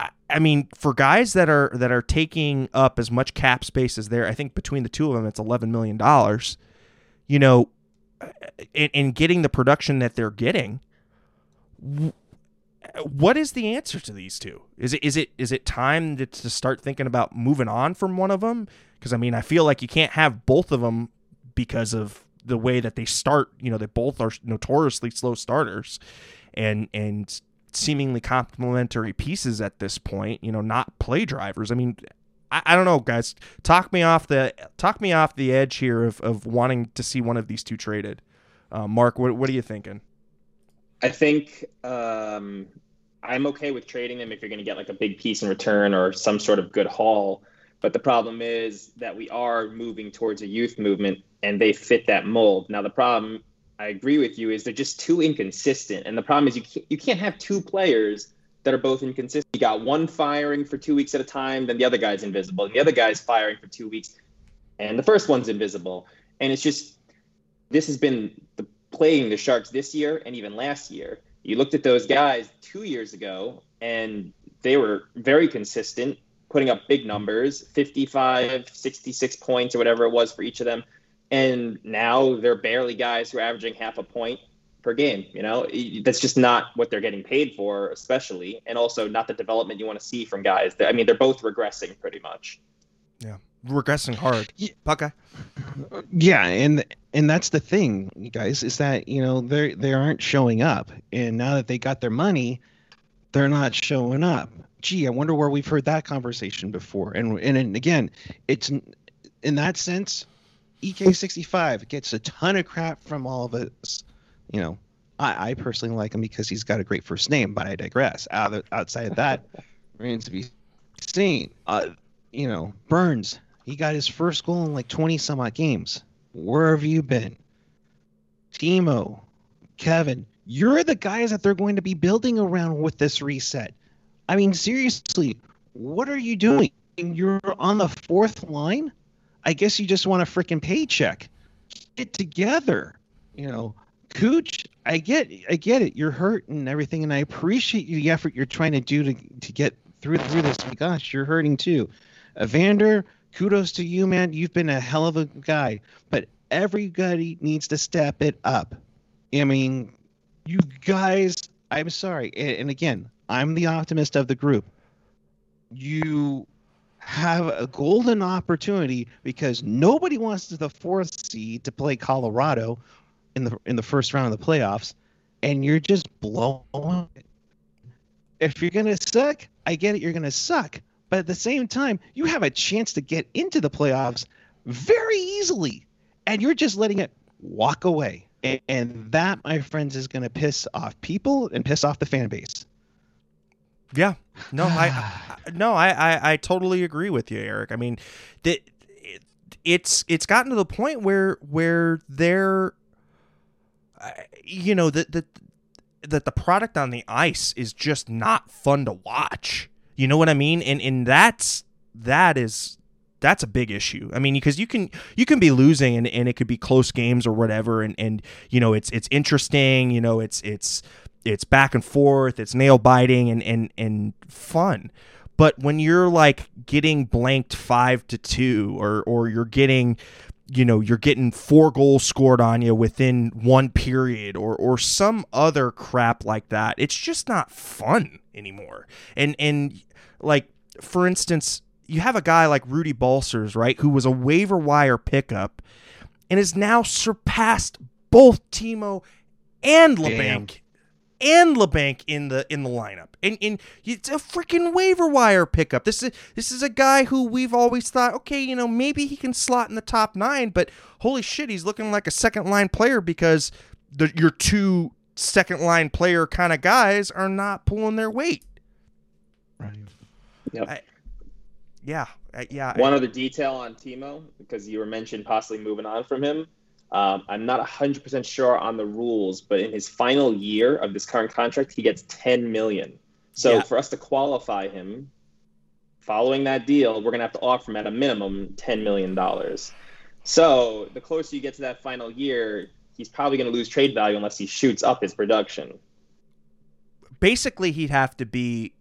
Speaker 1: I, I mean, for guys that are that are taking up as much cap space as there, I think between the two of them, it's eleven million dollars. You know, in, in getting the production that they're getting what is the answer to these two? Is it is it is it time to, to start thinking about moving on from one of them? Because i mean i feel like you can't have both of them because of the way that they start you know they both are notoriously slow starters and and seemingly complementary pieces at this point you know not play drivers. I mean I, I don't know, guys. Talk me off the talk me off the edge here of, of wanting to see one of these two traded. Uh, Mark, what what are you thinking?
Speaker 2: I think um, I'm okay with trading them if you're going to get like a big piece in return or some sort of good haul. But the problem is that we are moving towards a youth movement and they fit that mold. Now, the problem, I agree with you, is they're just too inconsistent. And the problem is you can't, you can't have two players that are both inconsistent. You got one firing for two weeks at a time, then the other guy's invisible, and the other guy's firing for two weeks, and the first one's invisible. And it's just, this has been the, playing the Sharks this year and even last year. You looked at those guys two years ago, and they were very consistent putting up big numbers 55 66 points or whatever it was for each of them and now they're barely guys who are averaging half a point per game you know that's just not what they're getting paid for especially and also not the development you want to see from guys i mean they're both regressing pretty much
Speaker 1: yeah regressing hard yeah.
Speaker 3: yeah and and that's the thing guys is that you know they they aren't showing up and now that they got their money they're not showing up gee, I wonder where we've heard that conversation before. And and, and again, it's in that sense, EK65 gets a ton of crap from all of us. You know, I, I personally like him because he's got a great first name, but I digress. Out of, outside of that, remains to be seen. Uh, you know, Burns, he got his first goal in like 20 some odd games. Where have you been? Timo, Kevin, you're the guys that they're going to be building around with this reset. I mean, seriously, what are you doing? You're on the fourth line. I guess you just want a freaking paycheck. Get together. You know, Cooch, I get, I get it. You're hurt and everything, and I appreciate the effort you're trying to do to to get through through this. My Gosh, you're hurting too. Evander, kudos to you, man. You've been a hell of a guy, but everybody needs to step it up. I mean, you guys. I'm sorry, and, again, I'm the optimist of the group. You have a golden opportunity because nobody wants the fourth seed to play Colorado in the in the first round of the playoffs, and you're just blowing. It. If you're gonna suck, I get it. You're gonna suck, but at the same time, you have a chance to get into the playoffs very easily, and you're just letting it walk away. And, and that, my friends, is to piss off people and piss off the fan base.
Speaker 1: Yeah. No, I, I no, I, I, I totally agree with you, Eric. I mean, that it, it's it's gotten to the point where where they're, you know, that that that the product on the ice is just not fun to watch. You know what I mean? And and that's that is that's a big issue. I mean, because you can you can be losing and, and it could be close games or whatever, and and you know it's it's interesting. You know, it's it's it's back and forth, it's nail biting and and and fun. But when you're like getting blanked five to two, or or you're getting, you know, you're getting four goals scored on you within one period, or or some other crap like that, it's just not fun anymore. And and like for instance, you have a guy like Rudy Balcers, right, who was a waiver wire pickup, and has now surpassed both Timo and Labanc and Labanc in the in the lineup. And, and it's a freaking waiver wire pickup. This is this is a guy who we've always thought, okay, you know, maybe he can slot in the top nine, but holy shit, he's looking like a second line player because the, your two second line player kind of guys are not pulling their weight.
Speaker 2: Right. Yep.
Speaker 1: I, yeah. yeah.
Speaker 2: One I, other detail on Timo, because you were mentioned possibly moving on from him. Um, I'm not 100% sure on the rules, but in his final year of this current contract, he gets 10 million. So yeah. for us to qualify him, following that deal, we're going to have to offer him at a minimum 10 million dollars. So the closer you get to that final year, he's probably going to lose trade value unless he shoots up his production.
Speaker 1: Basically, he'd have to be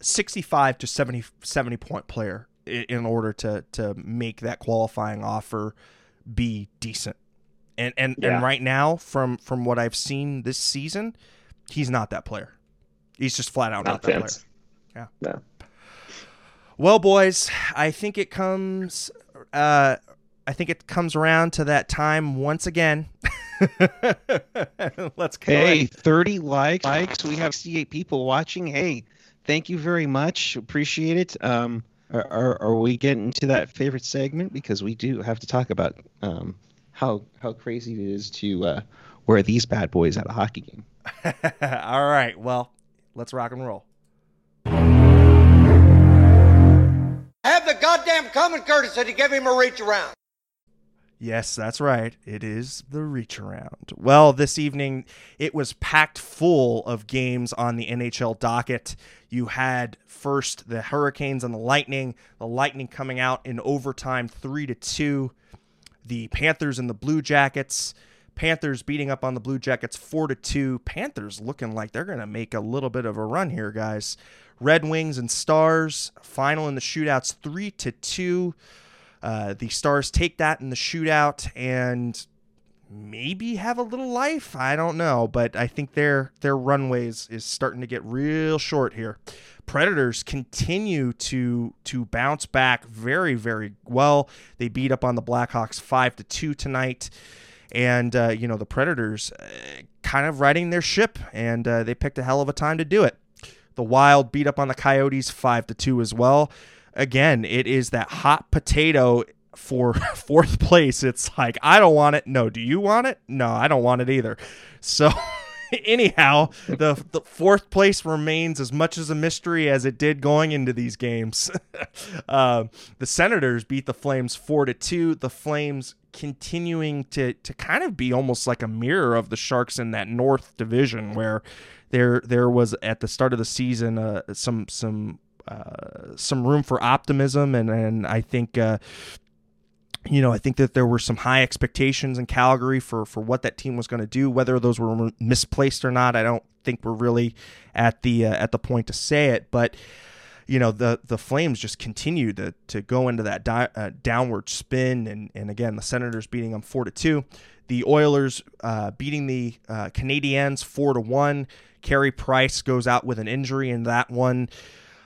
Speaker 1: 65 to 70 70 point player in order to to make that qualifying offer be decent. And and yeah. and right now, from from what I've seen this season, he's not that player. He's just flat out not, not that player. Yeah.
Speaker 2: Yeah.
Speaker 1: Well, boys, I think it comes. Uh, I think it comes around to that time once again. Let's go.
Speaker 3: Hey, 30 likes. Likes. We have 68 people watching. Hey, thank you very much. Appreciate it. Um, are, are, are we getting to that favorite segment? Because we do have to talk about um, how how crazy it is to uh, wear these bad boys at a hockey game.
Speaker 1: All right. Well, let's rock and roll.
Speaker 4: Have the goddamn common courtesy to give him a reach around.
Speaker 1: Yes, that's right. It is the reach around. Well, this evening it was packed full of games on the NHL docket. You had first the Hurricanes and the Lightning. The Lightning coming out in overtime 3 to 2. The Panthers and the Blue Jackets. Panthers beating up on the Blue Jackets 4 to 2. Panthers looking like they're going to make a little bit of a run here, guys. Red Wings and Stars final in the shootouts 3 to 2. Uh, the Stars take that in the shootout and maybe have a little life. I don't know, but I think their their runways is starting to get real short here. Predators continue to to bounce back very very well. They beat up on the Blackhawks five to two tonight, and uh, you know the Predators uh, kind of riding their ship, and uh, they picked a hell of a time to do it. The Wild beat up on the Coyotes five to two as well again, it is that hot potato for fourth place. It's like, I don't want it. No, do you want it? No, I don't want it either. So, anyhow, the, the fourth place remains as much as a mystery as it did going into these games. uh, the Senators beat the Flames 4 to 2. The Flames continuing to, to kind of be almost like a mirror of the Sharks in that North Division where there there was at the start of the season uh, some some uh, some room for optimism, and and I think. Uh, you know, I think that there were some high expectations in Calgary for for what that team was going to do. Whether those were misplaced or not, I don't think we're really at the uh, at the point to say it. But you know, the the Flames just continue to to go into that di- uh, downward spin, and and again, the Senators beating them four to two, the Oilers uh, beating the uh, Canadiens four to one. Carey Price goes out with an injury in that one.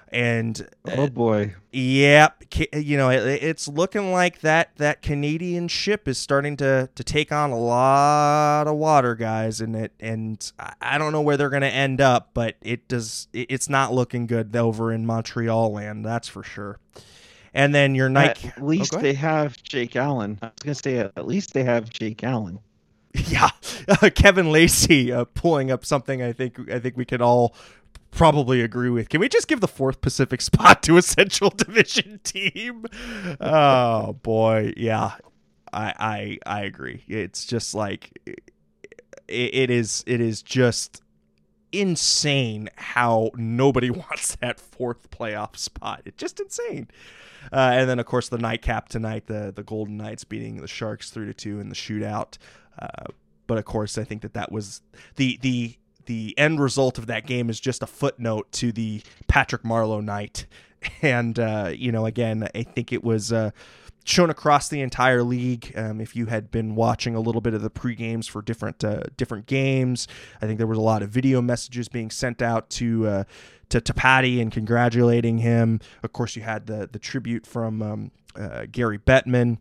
Speaker 1: And
Speaker 3: oh boy,
Speaker 1: yep, you know it, it's looking like that that Canadian ship is starting to to take on a lot of water, guys, and it and I don't know where they're going to end up, but it does it's not looking good over in Montreal land, that's for sure. And then your Nike,
Speaker 3: at least oh, they have Jake Allen. I was going to say at least they have Jake Allen.
Speaker 1: Yeah, uh, Kevin Lacey uh, pulling up something I think I think we could all probably agree with. Can we just give the fourth Pacific spot to a Central Division team? Oh boy, yeah, I I I agree. It's just like it, it is. It is just insane how nobody wants that fourth playoff spot. It's just insane. Uh, and then of course the nightcap tonight, the the Golden Knights beating the Sharks three to two in the shootout. Uh, but of course, I think that that was the the the end result of that game is just a footnote to the Patrick Marleau night. And, uh, you know, again, I think it was uh, shown across the entire league. Um, if you had been watching a little bit of the pre games for different uh, different games, I think there was a lot of video messages being sent out to uh, to, to Patty and congratulating him. Of course, you had the the tribute from um, uh, Gary Bettman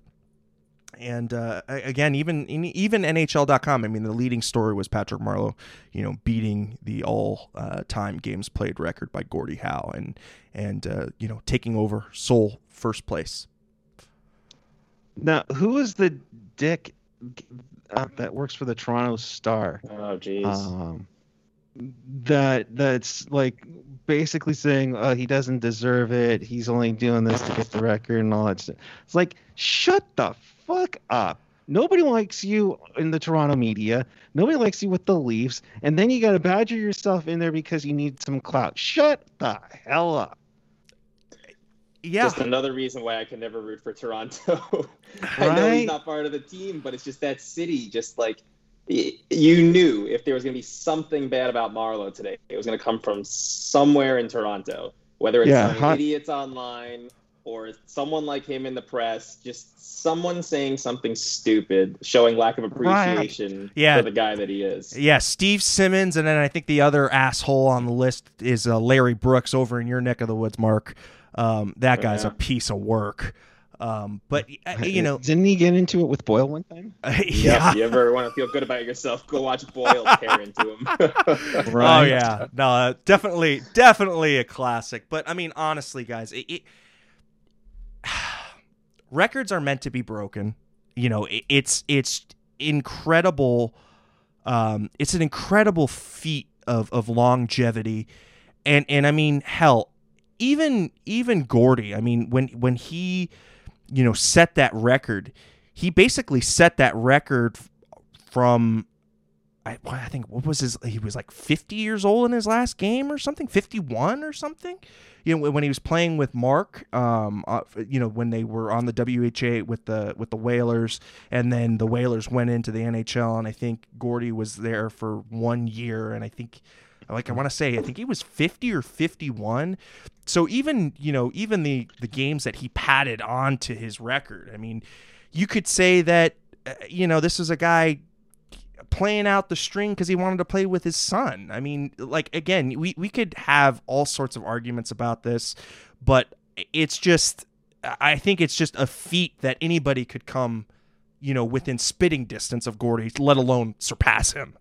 Speaker 1: and uh, again, even even NHL.com. I mean, the leading story was Patrick Marleau, you know, beating the all-time uh, games played record by Gordie Howe, and and uh, you know, taking over sole first place.
Speaker 3: Now, who is the dick uh, that works for the Toronto Star?
Speaker 2: Oh, jeez. Um,
Speaker 3: that that's like basically saying uh, he doesn't deserve it. He's only doing this to get the record and all that stuff. It's like shut the fuck up. Nobody likes you in the Toronto media. Nobody likes you with the Leafs. And then you got to badger yourself in there because you need some clout. Shut the hell up.
Speaker 2: Yeah. Just another reason why I can never root for Toronto. I know he's not part of the team, but it's just that city. Just like you knew if there was going to be something bad about Marleau today, it was going to come from somewhere in Toronto. Whether it's yeah, hot- idiots online or someone like him in the press, just someone saying something stupid, showing lack of appreciation right. yeah. for the guy that he is.
Speaker 1: Yeah, Steve Simmons, and then I think the other asshole on the list is uh, Larry Brooks over in your neck of the woods, Mark. Um, that guy's yeah. a piece of work. Um, but uh, you know,
Speaker 3: didn't he get into it with Boyle one time?
Speaker 1: Uh, yeah.
Speaker 2: you ever want to feel good about yourself? Go watch Boyle tear into him.
Speaker 1: right. Oh yeah, no, uh, definitely, definitely a classic. But I mean, honestly, guys, it, it records are meant to be broken. You know, it, it's it's incredible. Um, it's an incredible feat of of longevity, and and I mean, hell, even even Gordie, I mean, when when he, you know, set that record, he basically set that record from I, I think what was his he was like 50 years old in his last game or something? 51 or something? You know when he was playing with Mark um uh, you know when they were on the WHA with the with the Whalers and then the Whalers went into the NHL and I think Gordie was there for 1 year and I think like I want to say I think he was 50 or 51 so even you know even the the games that he padded onto his record I mean you could say that uh, you know this is a guy playing out the string because he wanted to play with his son. I mean, like again, we we could have all sorts of arguments about this, but it's just I think it's just a feat that anybody could come, you know, within spitting distance of Gordie, let alone surpass him.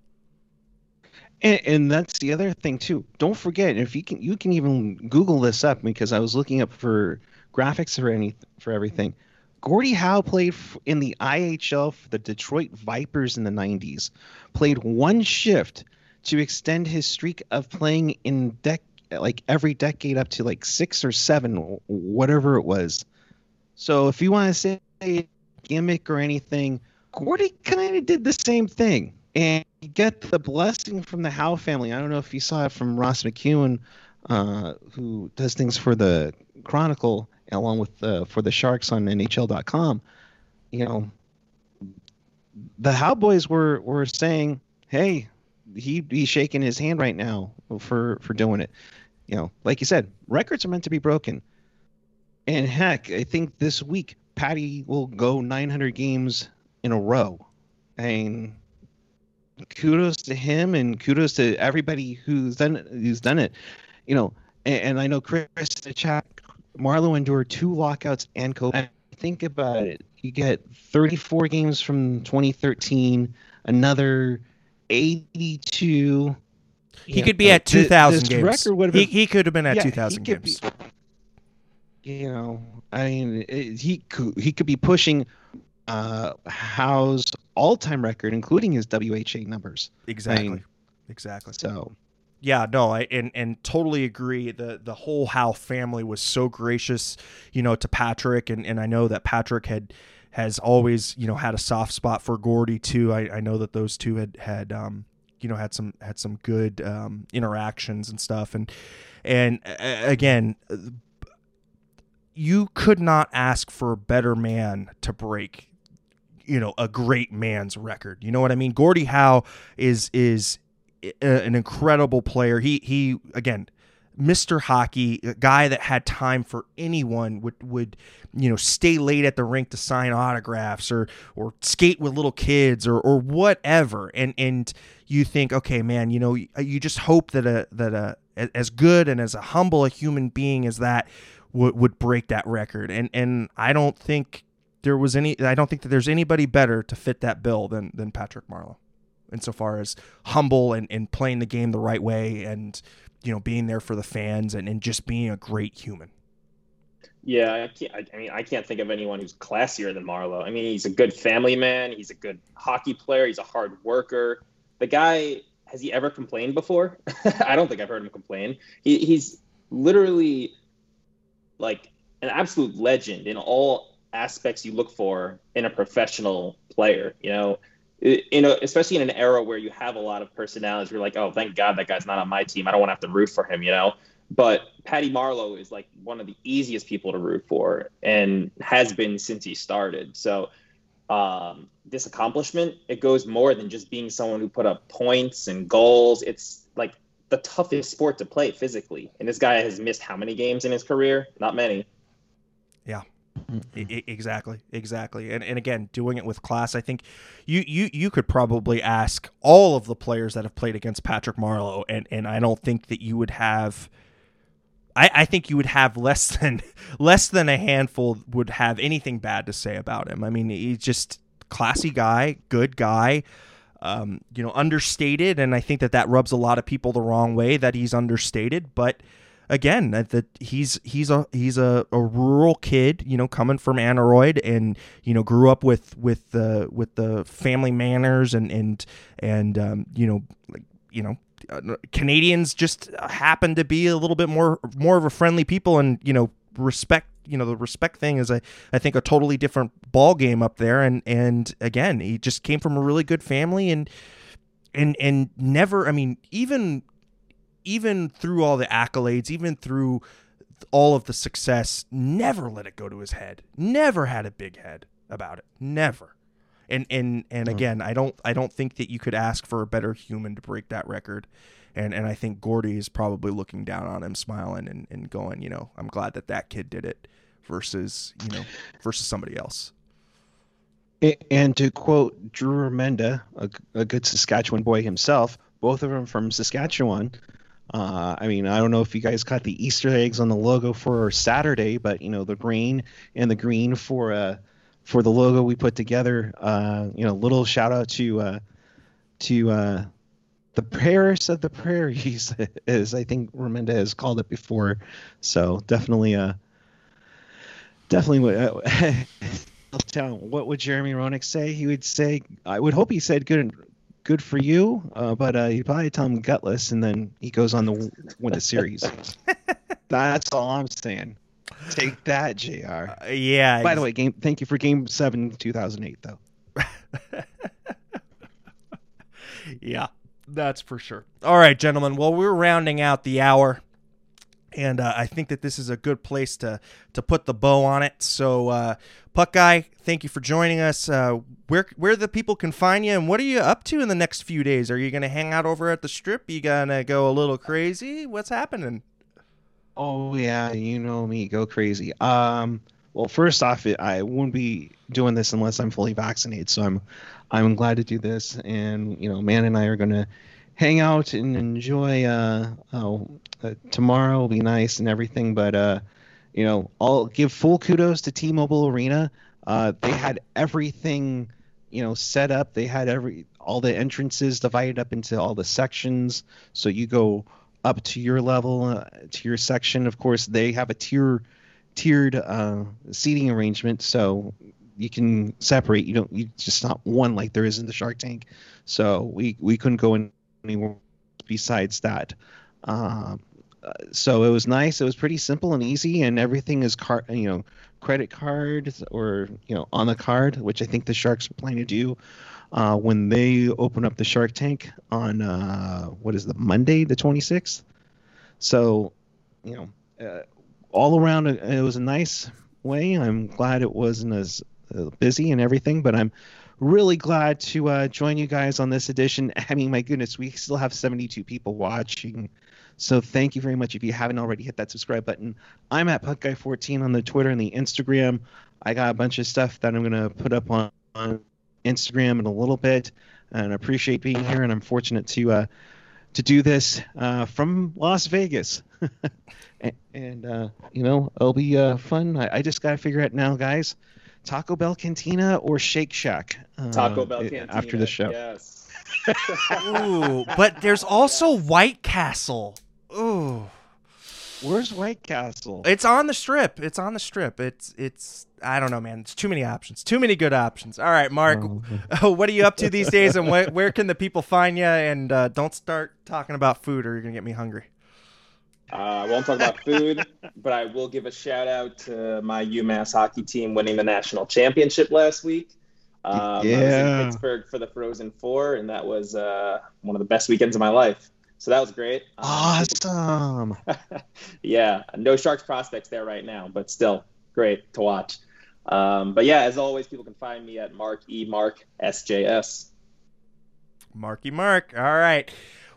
Speaker 3: And, and that's the other thing too. Don't forget if you can you can even Google this up because I was looking up for graphics for any for everything. Gordie Howe played in the IHL for the Detroit Vipers in the 90s. Played one shift to extend his streak of playing in dec like every decade up to like six or seven, whatever it was. So if you want to say gimmick or anything, Gordie kind of did the same thing. And you get the blessing from the Howe family. I don't know if you saw it from Ross McKeon, uh, who does things for the Chronicle along with uh, for the Sharks on NHL.com, you know, the Cowboys were were saying, "Hey, he he's shaking his hand right now for for doing it." You know, like you said, records are meant to be broken. And heck, I think this week Patty will go 900 games in a row. And kudos to him and kudos to everybody who's done who's done it. You know, and, and I know Chris the chat Marleau endured two lockouts and COVID. Think about it. You get 34 games from 2013, another 82.
Speaker 1: He could be at 2,000 games. Record Been, he, he could have been at yeah, 2,000 games.
Speaker 3: Be, you know, I mean, it, he could he could be pushing uh, Howe's all-time record, including his WHA numbers.
Speaker 1: Exactly. I mean, exactly.
Speaker 3: So
Speaker 1: yeah, no, I and and totally agree. The the whole Howe family was so gracious, you know, to Patrick, and and I know that Patrick had has always you know had a soft spot for Gordie too. I, I know that those two had had um you know had some had some good um, interactions and stuff, and and uh, again. You could not ask for a better man to break you know a great man's record. You know what I mean? Gordie Howe is is an incredible player. He he again, Mr. Hockey, a guy that had time for anyone would would you know stay late at the rink to sign autographs or or skate with little kids or or whatever. And and you think, okay, man, you know, uh, you just hope that a that a as good and as a humble a human being as that would would break that record. And and I don't think there was any I don't think that there's anybody better to fit that bill than than Patrick Marleau insofar as humble and, and playing the game the right way and you know being there for the fans and, and just being a great human.
Speaker 2: Yeah, I can't. I mean, I can't think of anyone who's classier than Marleau. I mean, he's a good family man. He's a good hockey player. He's a hard worker. The guy has he ever complained before? I don't think I've heard him complain. He, he's literally like an absolute legend in all aspects you look for in a professional player. You know, you know, especially in an era where you have a lot of personalities, you're like, oh, thank God that guy's not on my team. I don't want to have to root for him, you know. But Patty Marleau is like one of the easiest people to root for, and has been since he started. So um, this accomplishment, it goes more than just being someone who put up points and goals. It's like the toughest sport to play physically, and this guy has missed how many games in his career? Not many.
Speaker 1: Yeah, exactly, exactly, and and again, doing it with class. I think you you you could probably ask all of the players that have played against Patrick Marleau, and and I don't think that you would have. I, I think you would have less than less than a handful would have anything bad to say about him. I mean, he's just classy guy, good guy. Um, you know, understated, and I think that that rubs a lot of people the wrong way that he's understated, but again that, he's he's a he's a, a rural kid you know coming from Aneroid and you know grew up with with the with the family manners and and and um, you know like you know Canadians just happen to be a little bit more more of a friendly people, and you know respect. You know the respect thing is a I think a totally different ball game up there, and and again he just came from a really good family and and and never I mean even even through all the accolades, even through all of the success, never let it go to his head. Never had a big head about it. Never. And and and hmm. again, I don't I don't think that you could ask for a better human to break that record. And and I think Gordie is probably looking down on him, smiling and, and going, you know, I'm glad that that kid did it versus you know versus somebody else.
Speaker 3: And to quote Drew Remenda, a, a good Saskatchewan boy himself, both of them from Saskatchewan. Uh, I mean, I don't know if you guys caught the Easter eggs on the logo for Saturday, but you know the green and the green for uh, for the logo we put together. Uh, you know, little shout out to uh, to uh, the Paris of the Prairies, as I think Remenda has called it before. So definitely, uh, definitely. Uh, what would Jeremy Roenick say? He would say, I would hope he said good good for you, uh, but uh, he'd probably tell him gutless, and then he goes on to win the series. That's all I'm saying. Take that, Jr.
Speaker 1: Uh, yeah.
Speaker 3: By the way, game. Thank you for Game Seven, 2008, though.
Speaker 1: yeah, that's for sure. All right, gentlemen. Well, we're rounding out the hour and uh, I think that this is a good place to to put the bow on it. So, uh, Puck guy, thank you for joining us. Uh, where where the people can find you, and what are you up to in the next few days? Are you going to hang out over at the strip? You gonna go a little crazy? What's happening?
Speaker 3: Oh yeah, you know me, go crazy. Um, well, first off, I wouldn't be doing this unless I'm fully vaccinated. So I'm I'm glad to do this, and you know, Man and I are gonna hang out and enjoy. Uh, oh, uh, tomorrow will be nice and everything, but uh, you know, I'll give full kudos to T-Mobile Arena. Uh, they had everything, you know, set up. They had every all the entrances divided up into all the sections, so you go up to your level, uh, to your section. Of course, they have a tier tiered uh, seating arrangement, so you can separate. You don't. You just not one like there is in the Shark Tank. So we we couldn't go in besides that. Um, so it was nice. It was pretty simple and easy, and everything is card, you know, credit cards or you know on the card, which I think the Sharks are planning to do uh, when they open up the Shark Tank on uh, what is the Monday, the 26th. So, you know, uh, all around it was a nice way. I'm glad it wasn't as uh, busy and everything, but I'm really glad to uh, join you guys on this edition. I mean, my goodness, we still have 72 people watching. So thank you very much. If you haven't already hit that subscribe button, I'm at PuckGuy14 on the Twitter and the Instagram. I got a bunch of stuff that I'm going to put up on, on Instagram in a little bit, and I appreciate being here. And I'm fortunate to uh, to do this uh, from Las Vegas. and, and uh, you know, it'll be uh, fun. I, I just got to figure out now, guys. Taco Bell Cantina or Shake Shack?
Speaker 2: Uh, Taco Bell Cantina
Speaker 3: after the show.
Speaker 2: Yes.
Speaker 1: Ooh, but there's also White Castle. Ooh.
Speaker 3: Where's White Castle?
Speaker 1: It's on the strip. It's on the strip. It's it's I don't know, man. It's too many options. Too many good options. All right, Mark. Oh. what are you up to these days, and wh- where can the people find you? And uh, don't start talking about food, or you're gonna get me hungry.
Speaker 2: Uh, I won't talk about food, but I will give a shout out to my UMass hockey team winning the national championship last week. Um, yeah. I was in Pittsburgh for the Frozen Four, and that was uh, one of the best weekends of my life. So that was great.
Speaker 3: Um, awesome.
Speaker 2: yeah, no Sharks prospects there right now, but still great to watch. Um, but yeah, as always, people can find me at Mark E Mark SJS.
Speaker 1: Marky Mark. All right.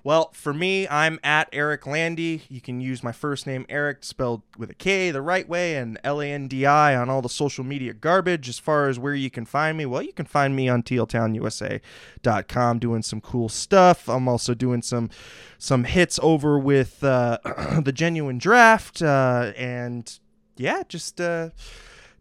Speaker 1: Well, for me, I'm at Erik Landi. You can use my first name, Erik, spelled with a K the right way, and L A N D I on all the social media garbage. As far as where you can find me, well, you can find me on tealtownusa.com doing some cool stuff. I'm also doing some some hits over with uh, the genuine draft, uh, and yeah, just uh,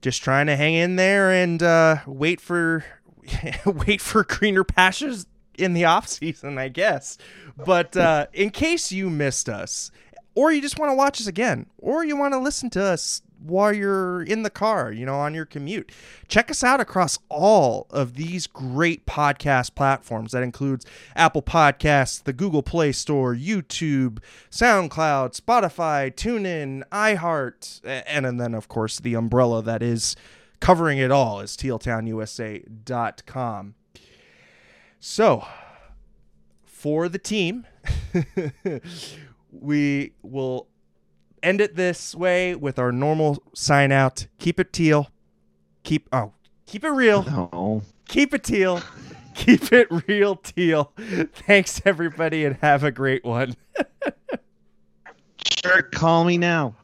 Speaker 1: just trying to hang in there and uh, wait for wait for greener pastures in the off season, I guess. But uh, in case you missed us, or you just want to watch us again, or you want to listen to us while you're in the car, you know, on your commute. Check us out across all of these great podcast platforms. That includes Apple Podcasts, the Google Play Store, YouTube, SoundCloud, Spotify, TuneIn, iHeart, and, and then, of course, the umbrella that is covering it all is tealtownusa.com. So, for the team, we will end it this way with our normal sign out. Keep it teal. Keep oh, keep it real.
Speaker 3: No.
Speaker 1: Keep it teal. keep it real teal. Thanks everybody and have a great one.
Speaker 3: Sure, call me now.